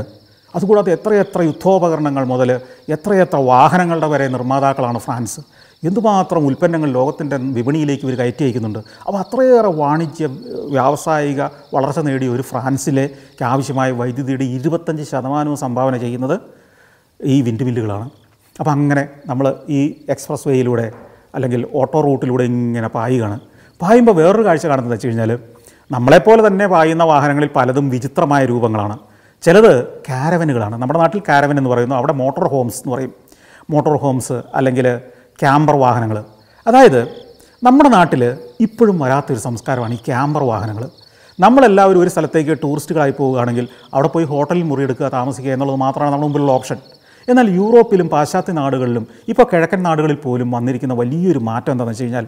അതുകൂടാതെ എത്രയെത്ര യുദ്ധോപകരണങ്ങൾ മുതൽ എത്രയെത്ര വാഹനങ്ങളുടെ വരെ നിർമ്മാതാക്കളാണ് ഫ്രാൻസ്. എന്തുമാത്രം ഉൽപ്പന്നങ്ങൾ ലോകത്തിന്റെ വിപണിയിലേക്ക് ഇവർ കയറ്റി അയക്കുന്നുണ്ട്. അപ്പോൾ അത്രയേറെ വാണിജ്യ വ്യാവസായിക വളർച്ച നേടിയ ഒരു ഫ്രാൻസിലേക്ക് ആവശ്യമായ വൈദ്യുതിയുടെ ഇരുപത്തഞ്ച് ശതമാനവും സംഭാവന ചെയ്യുന്നത് ഈ വിൻഡ് മില്ലുകളാണ്. അപ്പോൾ അങ്ങനെ നമ്മൾ ഈ എക്സ്പ്രസ് വേയിലൂടെ അല്ലെങ്കിൽ ഓട്ടോ റൂട്ടിലൂടെ ഇങ്ങനെ പായുകയാണ്. പായുമ്പോൾ വേറൊരു കാഴ്ച കാണുന്നത് വെച്ച് കഴിഞ്ഞാൽ നമ്മളെപ്പോലെ തന്നെ പായുന്ന വാഹനങ്ങളിൽ പലതും വിചിത്രമായ രൂപങ്ങളാണ്. ചിലത് കാരവനുകളാണ്. നമ്മുടെ നാട്ടിൽ കാരവൻ എന്ന് പറയുന്നു. അവിടെ മോട്ടോർ ഹോംസ് എന്ന് പറയും. മോട്ടോർ ഹോംസ് അല്ലെങ്കിൽ ക്യാമ്പർ വാഹനങ്ങൾ. അതായത് നമ്മുടെ നാട്ടിൽ ഇപ്പോഴും വരാത്തൊരു സംസ്കാരമാണ് ഈ ക്യാമ്പർ വാഹനങ്ങൾ. നമ്മളെല്ലാവരും ഒരു സ്ഥലത്തേക്ക് ടൂറിസ്റ്റുകളായി പോവുകയാണെങ്കിൽ അവിടെ പോയി ഹോട്ടലിൽ മുറിയെടുക്കുക താമസിക്കുക എന്നുള്ളത് മാത്രമാണ് നമ്മുടെ മുമ്പിലുള്ള ഓപ്ഷൻ. എന്നാൽ യൂറോപ്പിലും പാശ്ചാത്യ നാടുകളിലും ഇപ്പോൾ കിഴക്കൻ നാടുകളിൽ പോലും വന്നിരിക്കുന്ന വലിയൊരു മാറ്റം എന്താണെന്ന് വെച്ച് കഴിഞ്ഞാൽ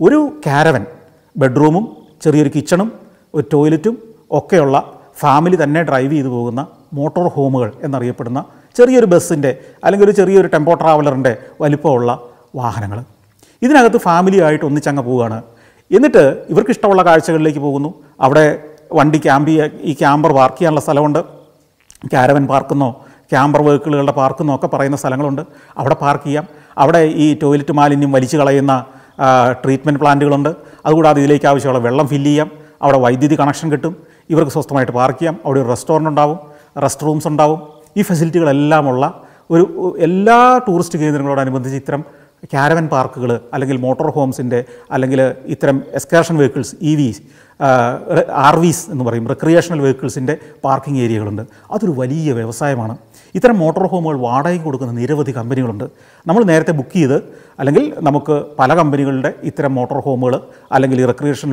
ഒരു കാരവൻ ബെഡ്റൂമും ചെറിയൊരു കിച്ചണും ഒരു ടോയ്ലറ്റും ഒക്കെയുള്ള ഫാമിലി തന്നെ ഡ്രൈവ് ചെയ്തു പോകുന്ന മോട്ടോർ ഹോമുകൾ എന്നറിയപ്പെടുന്ന ചെറിയൊരു ബസ്സിന്റെ അല്ലെങ്കിൽ ഒരു ചെറിയൊരു ടെമ്പോ ട്രാവലറിന്റെ വലിപ്പമുള്ള വാഹനങ്ങൾ. ഇതിനകത്ത് ഫാമിലിയായിട്ട് ഒന്നിച്ചങ്ങ് പോവുകയാണ്. എന്നിട്ട് ഇവർക്ക് ഇഷ്ടമുള്ള കാഴ്ചകളിലേക്ക് പോകുന്നു. അവിടെ വണ്ടി ക്യാമ്പ് ഈ ക്യാമ്പർ പാർക്ക് ചെയ്യാനുള്ള സ്ഥലമുണ്ട്. ക്യാരവൻ പാർക്കെന്നോ ക്യാമ്പർ വെഹിക്കിളുകളുടെ പാർക്ക് എന്നൊക്കെ പറയുന്ന സ്ഥലങ്ങളുണ്ട്. അവിടെ പാർക്ക് ചെയ്യാം. അവിടെ ഈ ടോയ്ലറ്റ് മാലിന്യം വലിച്ചു കളയുന്ന ട്രീറ്റ്മെന്റ് പ്ലാന്റുകളുണ്ട് അതുകൂടാതെ ഇതിലേക്ക് ആവശ്യമുള്ള വെള്ളം ഫില്ല് ചെയ്യാം. അവിടെ വൈദ്യുതി കണക്ഷൻ കിട്ടും. ഇവർക്ക് സ്വസ്ഥമായിട്ട് പാർക്ക് ചെയ്യാം. അവിടെ ഒരു റെസ്റ്റോറന്റ് ഉണ്ടാവും. റെസ്റ്റ് റൂംസ് ഉണ്ടാവും. ഈ ഫെസിലിറ്റികളെല്ലാം ഉള്ള ഒരു എല്ലാ ടൂറിസ്റ്റ് കേന്ദ്രങ്ങളോടനുബന്ധിച്ച് ഇത്തരം ക്യാരവൻ പാർക്കുകൾ അല്ലെങ്കിൽ മോട്ടോർ ഹോംസിന്റെ അല്ലെങ്കിൽ ഇത്തരം excursion vehicles E V R Vs എന്ന് പറയും. റിക്രിയേഷണൽ വെഹിക്കിൾസിന്റെ പാർക്കിംഗ് ഏരിയകളുണ്ട് അതൊരു വലിയ വ്യവസായമാണ്. ഇത്തരം മോട്ടോർ ഹോമുകൾ വാടകയ്ക്ക് കൊടുക്കുന്ന നിരവധി കമ്പനികളുണ്ട്. നമ്മൾ നേരത്തെ ബുക്ക് ചെയ്ത് അല്ലെങ്കിൽ നമുക്ക് പല കമ്പനികളുടെ ഇത്തരം മോട്ടോർ ഹോമുകൾ അല്ലെങ്കിൽ ഈ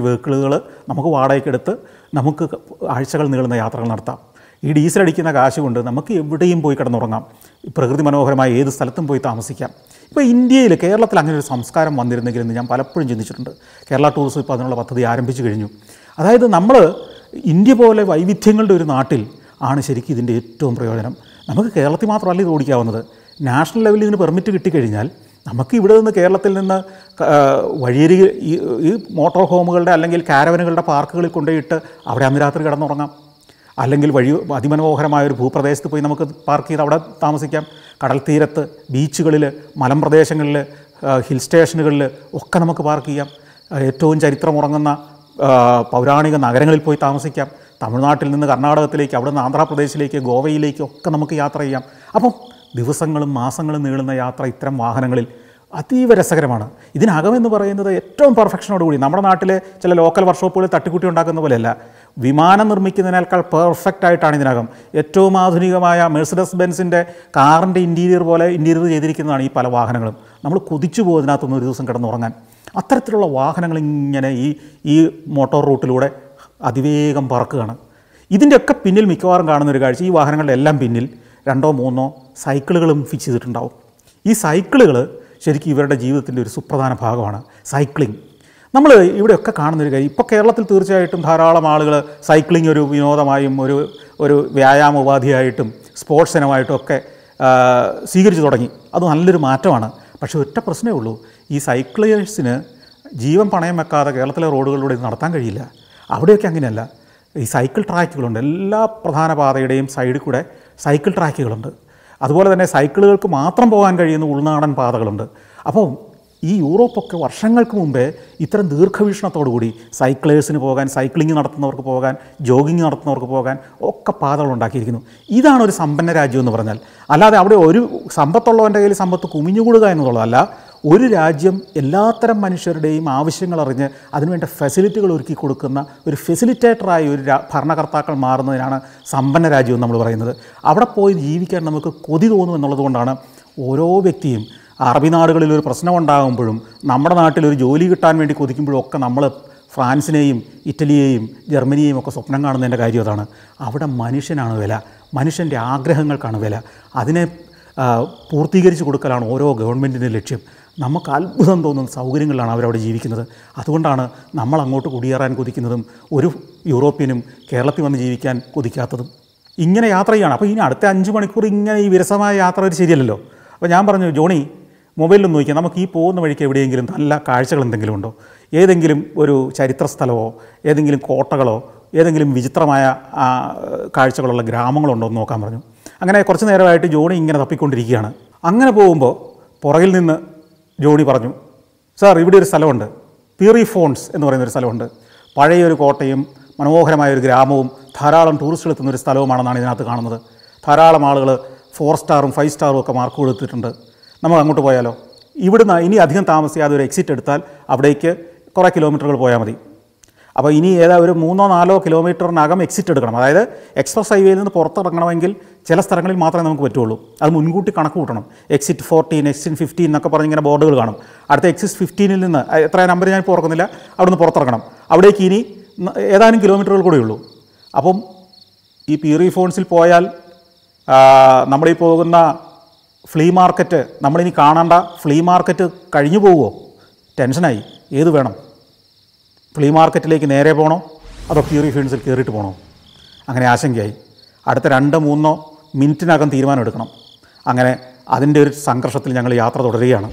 വെഹിക്കിളുകൾ നമുക്ക് വാടകയ്ക്കെടുത്ത് നമുക്ക് ആഴ്ചകൾ നീളുന്ന യാത്രകൾ നടത്താം. ഈ ഡീസൽ അടിക്കുന്ന കാശ് കൊണ്ട് നമുക്ക് എവിടെയും പോയി കിടന്നുറങ്ങാം. പ്രകൃതി മനോഹരമായ ഏത് സ്ഥലത്തും പോയി താമസിക്കാം. ഇപ്പോൾ ഇന്ത്യയിൽ കേരളത്തിൽ അങ്ങനെ ഒരു സംസ്കാരം വന്നിരുന്നെങ്കിൽ എന്ന് ഞാൻ പലപ്പോഴും ചിന്തിച്ചിട്ടുണ്ട്. കേരള ടൂറിസം ഇപ്പോൾ അതിനുള്ള പദ്ധതി ആരംഭിച്ചു കഴിഞ്ഞു. അതായത് നമ്മൾ ഇന്ത്യ പോലെ വൈവിധ്യങ്ങളുടെ ഒരു നാട്ടിൽ ആണ് ശരിക്കും ഇതിന്റെ ഏറ്റവും പ്രയോജനം. നമുക്ക് കേരളത്തിൽ മാത്രമല്ല ഇത് ഓടിക്കാവുന്നത്. നാഷണൽ ലെവലിൽ ഇതിന് പെർമിറ്റ് കിട്ടിക്കഴിഞ്ഞാൽ നമുക്ക് ഇവിടെ നിന്ന് കേരളത്തിൽ നിന്ന് വഴിയരി ഈ മോട്ടോർ ഹോമുകളുടെ അല്ലെങ്കിൽ കാരവനുകളുടെ പാർക്കുകളിൽ കൊണ്ടുപോയിട്ട് അവിടെ അന്ന് രാത്രി കിടന്നുറങ്ങാം. അല്ലെങ്കിൽ വഴി അതിമനോഹരമായ ഒരു ഭൂപ്രദേശത്ത് പോയി നമുക്ക് പാർക്ക് ചെയ്ത് അവിടെ താമസിക്കാം. കടൽ തീരത്ത് ബീച്ചുകളിൽ മലമ്പ്രദേശങ്ങളിൽ ഹിൽ സ്റ്റേഷനുകളിൽ ഒക്കെ നമുക്ക് പാർക്ക് ചെയ്യാം. ഏറ്റവും ചരിത്രമുറങ്ങുന്ന പൗരാണിക നഗരങ്ങളിൽ പോയി താമസിക്കാം. തമിഴ്നാട്ടിൽ നിന്ന് കർണാടകത്തിലേക്ക് അവിടെ നിന്ന് ആന്ധ്രാപ്രദേശിലേക്ക് ഗോവയിലേക്കോ ഒക്കെ നമുക്ക് യാത്ര ചെയ്യാം. അപ്പം ദിവസങ്ങളും മാസങ്ങളും നീളുന്ന യാത്ര ഇത്തരം വാഹനങ്ങളിൽ അതീവ രസകരമാണ്. ഇതിനകമെന്ന് പറയുന്നത് ഏറ്റവും പെർഫെക്ഷനോടുകൂടി നമ്മുടെ നാട്ടിലെ ചില ലോക്കൽ വർക്ക്ഷോപ്പുകളിൽ തട്ടിക്കുട്ടി ഉണ്ടാക്കുന്ന പോലെയല്ല. വിമാനം നിർമ്മിക്കുന്നതിനേക്കാൾ പെർഫെക്റ്റ് ആയിട്ടാണ് ഇതിനകം. ഏറ്റവും ആധുനികമായ മെഴ്സിഡസ് ബെൻസിന്റെ കാറിന്റെ ഇന്റീരിയർ പോലെ ഇന്റീരിയർ ചെയ്തിരിക്കുന്നതാണ് ഈ പല വാഹനങ്ങളും. നമ്മൾ കുതിച്ചു പോകും ഒരു ദിവസം കിടന്നുറങ്ങാൻ. അത്തരത്തിലുള്ള വാഹനങ്ങൾ ഇങ്ങനെ ഈ ഈ മോട്ടോർ റൂട്ടിലൂടെ അതിവേഗം പറക്കുകയാണ്. ഇതിന്റെയൊക്കെ പിന്നിൽ മിക്കവാറും കാണുന്ന ഒരു കാഴ്ച ഈ വാഹനങ്ങളുടെ എല്ലാം പിന്നിൽ രണ്ടോ മൂന്നോ സൈക്കിളുകളും ഫിക്സ് ചെയ്തിട്ടുണ്ടാവും. ഈ സൈക്കിളുകൾ ശരിക്കും ഇവരുടെ ജീവിതത്തിന്റെ ഒരു സുപ്രധാന ഭാഗമാണ് സൈക്ലിംഗ്. നമ്മൾ ഇവിടെയൊക്കെ കാണുന്നൊരു കാര്യം ഇപ്പോൾ കേരളത്തിൽ തീർച്ചയായിട്ടും ധാരാളം ആളുകൾ സൈക്ലിംഗ് ഒരു വിനോദമായും ഒരു ഒരു വ്യായാമ ഉപാധിയായിട്ടും സ്പോർട്സ് ഇനമായിട്ടും ഒക്കെ സ്വീകരിച്ചു തുടങ്ങി. അത് നല്ലൊരു മാറ്റമാണ്. പക്ഷേ ഒറ്റ പ്രശ്നമേ ഉള്ളൂ ഈ സൈക്ലേഴ്സിന് ജീവൻ പണയം വെക്കാതെ കേരളത്തിലെ റോഡുകളിലൂടെ ഇത് നടത്താൻ കഴിയില്ല. അവിടെയൊക്കെ അങ്ങനെയല്ല. ഈ സൈക്കിൾ ട്രാക്കുകളുണ്ട്. എല്ലാ പ്രധാന പാതയുടെയും സൈഡിൽ കൂടെ സൈക്കിൾ ട്രാക്കുകളുണ്ട്. അതുപോലെ തന്നെ സൈക്കിളുകൾക്ക് മാത്രം പോകാൻ കഴിയുന്ന ഉൾനാടൻ പാതകളുണ്ട്. അപ്പോൾ ഈ യൂറോപ്പൊക്കെ വർഷങ്ങൾക്ക് മുമ്പേ ഇത്തരം ദീർഘവീക്ഷണത്തോടുകൂടി സൈക്ലേഴ്സിന് പോകാൻ സൈക്ലിംഗ് നടത്തുന്നവർക്ക് പോകാൻ ജോഗിങ് നടത്തുന്നവർക്ക് പോകാൻ ഒക്കെ പാതകൾ ഉണ്ടാക്കിയിരിക്കുന്നു. ഇതാണ് ഒരു സമ്പന്ന രാജ്യം എന്ന് പറഞ്ഞാൽ. അല്ലാതെ അവിടെ ഒരു സമ്പത്തുള്ളവന്റെ കയ്യിൽ സമ്പത്ത് കുമിഞ്ഞുകൂടുക എന്നുള്ളതല്ല. ഒരു രാജ്യം എല്ലാത്തരം മനുഷ്യരുടെയും ആവശ്യങ്ങൾ അറിഞ്ഞ് അതിനുവേണ്ട ഫെസിലിറ്റികൾ ഒരുക്കി കൊടുക്കുന്ന ഒരു ഫെസിലിറ്റേറ്ററായി ഒരു ഭരണകർത്താക്കൾ മാറുന്നതിനാണ് സമ്പന്ന രാജ്യം എന്ന് നമ്മൾ പറയുന്നത്. അവിടെ പോയി ജീവിക്കാൻ നമുക്ക് കൊതി തോന്നും എന്നുള്ളതുകൊണ്ടാണ് ഓരോ വ്യക്തിയും അറബി നാടുകളിൽ ഒരു പ്രശ്നം ഉണ്ടാകുമ്പോഴും നമ്മുടെ നാട്ടിൽ ഒരു ജോലി കിട്ടാൻ വേണ്ടി കൊതിക്കുമ്പോഴും ഒക്കെ നമ്മൾ ഫ്രാൻസിനെയും ഇറ്റലിയെയും ജർമ്മനിയെയും ഒക്കെ സ്വപ്നം കാണുന്നതിന്റെ കാര്യം അതാണ്. അവിടെ മനുഷ്യനാണ് വില. മനുഷ്യന്റെ ആഗ്രഹങ്ങൾക്കാണ് വില. അതിനെ പൂർത്തീകരിച്ചു കൊടുക്കലാണ് ഓരോ ഗവൺമെന്റിന്റെ ലക്ഷ്യം. നമുക്ക് അത്ഭുതം തോന്നുന്ന സൗകര്യങ്ങളിലാണ് അവരവിടെ ജീവിക്കുന്നത്. അതുകൊണ്ടാണ് നമ്മൾ അങ്ങോട്ട് കുടിയേറാൻ കൊതിക്കുന്നതും ഒരു യൂറോപ്യനും കേരളത്തിൽ വന്ന് ജീവിക്കാൻ കൊതിക്കാത്തതും. ഇങ്ങനെ യാത്ര ചെയ്യണം അപ്പോൾ ഇനി അടുത്ത അഞ്ച് മണിക്കൂർ ഇങ്ങനെ ഈ വിരസമായ യാത്ര ഒരു ശരിയല്ലല്ലോ. അപ്പോൾ ഞാൻ പറഞ്ഞു ജോണി മൊബൈലിൽ നോക്കിയാൽ നമുക്ക് ഈ പോകുന്ന വഴിക്ക് എവിടെയെങ്കിലും നല്ല കാഴ്ചകൾ എന്തെങ്കിലും ഉണ്ടോ? ഏതെങ്കിലും ഒരു ചരിത്ര സ്ഥലമോ ഏതെങ്കിലും കോട്ടകളോ ഏതെങ്കിലും വിചിത്രമായ കാഴ്ചകളുള്ള കാഴ്ചകളുള്ള ഗ്രാമങ്ങളുണ്ടോ എന്ന് നോക്കാൻ പറഞ്ഞു. അങ്ങനെ കുറച്ച് നേരമായിട്ട് ജോണി ഇങ്ങനെ തപ്പിക്കൊണ്ടിരിക്കുകയാണ്. അങ്ങനെ പോകുമ്പോൾ പുറകിൽ നിന്ന് ജോണി പറഞ്ഞു സാർ ഇവിടെ ഒരു സ്ഥലമുണ്ട്. പീറി ഫോൺസ് എന്ന് പറയുന്ന ഒരു സ്ഥലമുണ്ട് പഴയൊരു കോട്ടയും മനോഹരമായ ഒരു ഗ്രാമവും ധാരാളം ടൂറിസ്റ്റുകൾ എത്തുന്ന ഒരു സ്ഥലവുമാണെന്നാണ് ഇതിനകത്ത് കാണുന്നത്. ധാരാളം ആളുകൾ ഫോർ സ്റ്റാറും ഫൈവ് സ്റ്റാറും ഒക്കെ മാർക്ക് കൊടുത്തിട്ടുണ്ട്. നമുക്ക് അങ്ങോട്ട് പോയാലോ? ഇവിടുന്ന് ഇനി അധികം താമസിയാതെ ഒരു എക്സിറ്റ് എടുത്താൽ അവിടേക്ക് കുറേ കിലോമീറ്ററുകൾ പോയാൽ മതി. അപ്പോൾ ഇനി ഏതാ ഒരു മൂന്നോ നാലോ കിലോമീറ്ററിനകം എക്സിറ്റ് എടുക്കണം. അതായത് എക്സ്പ്രസ് ഹൈവേയിൽ നിന്ന് പുറത്തിറങ്ങണമെങ്കിൽ ചില സ്ഥലങ്ങളിൽ മാത്രമേ നമുക്ക് പറ്റുള്ളൂ. അത് മുൻകൂട്ടി കണക്ക് കൂട്ടണം. എക്സിറ്റ് ഫോർട്ടീൻ എക്സിറ്റ് ഫിഫ്റ്റീൻ എന്നൊക്കെ പറഞ്ഞ് ഇങ്ങനെ ബോർഡുകൾ കാണും. അടുത്ത എക്സിറ്റ് ഫിഫ്റ്റീനിൽ നിന്ന് എത്ര നമ്പർ ഞാൻ ഇപ്പോൾ ഓർക്കുന്നില്ല. അവിടുന്ന് പുറത്തിറങ്ങണം. അവിടേക്ക് ഇനി ഏതാനും കിലോമീറ്ററുകൾ കൂടെ ഉള്ളൂ. അപ്പം ഈ പീറി ഫോൺസിൽ പോയാൽ നമ്മളീ പോകുന്ന ഫ്ലീ മാർക്കറ്റ് നമ്മളിനി കാണേണ്ട ഫ്ലീ മാർക്കറ്റ് കഴിഞ്ഞു പോവുമോ ടെൻഷനായി. ഏത് വേണം? ഫ്ലീ മാർക്കറ്റിലേക്ക് നേരെ പോകണോ അതോ പ്യൂറി ഫീൽഡ്സിൽ കയറിയിട്ട് പോകണോ അങ്ങനെ ആശങ്കയായി. അടുത്ത രണ്ട് മൂന്നോ മിനിറ്റിനകം തീരുമാനമെടുക്കണം. അങ്ങനെ അതിന്റെ ഒരു സംഘർഷത്തിൽ ഞങ്ങൾ യാത്ര തുടരുകയാണ്.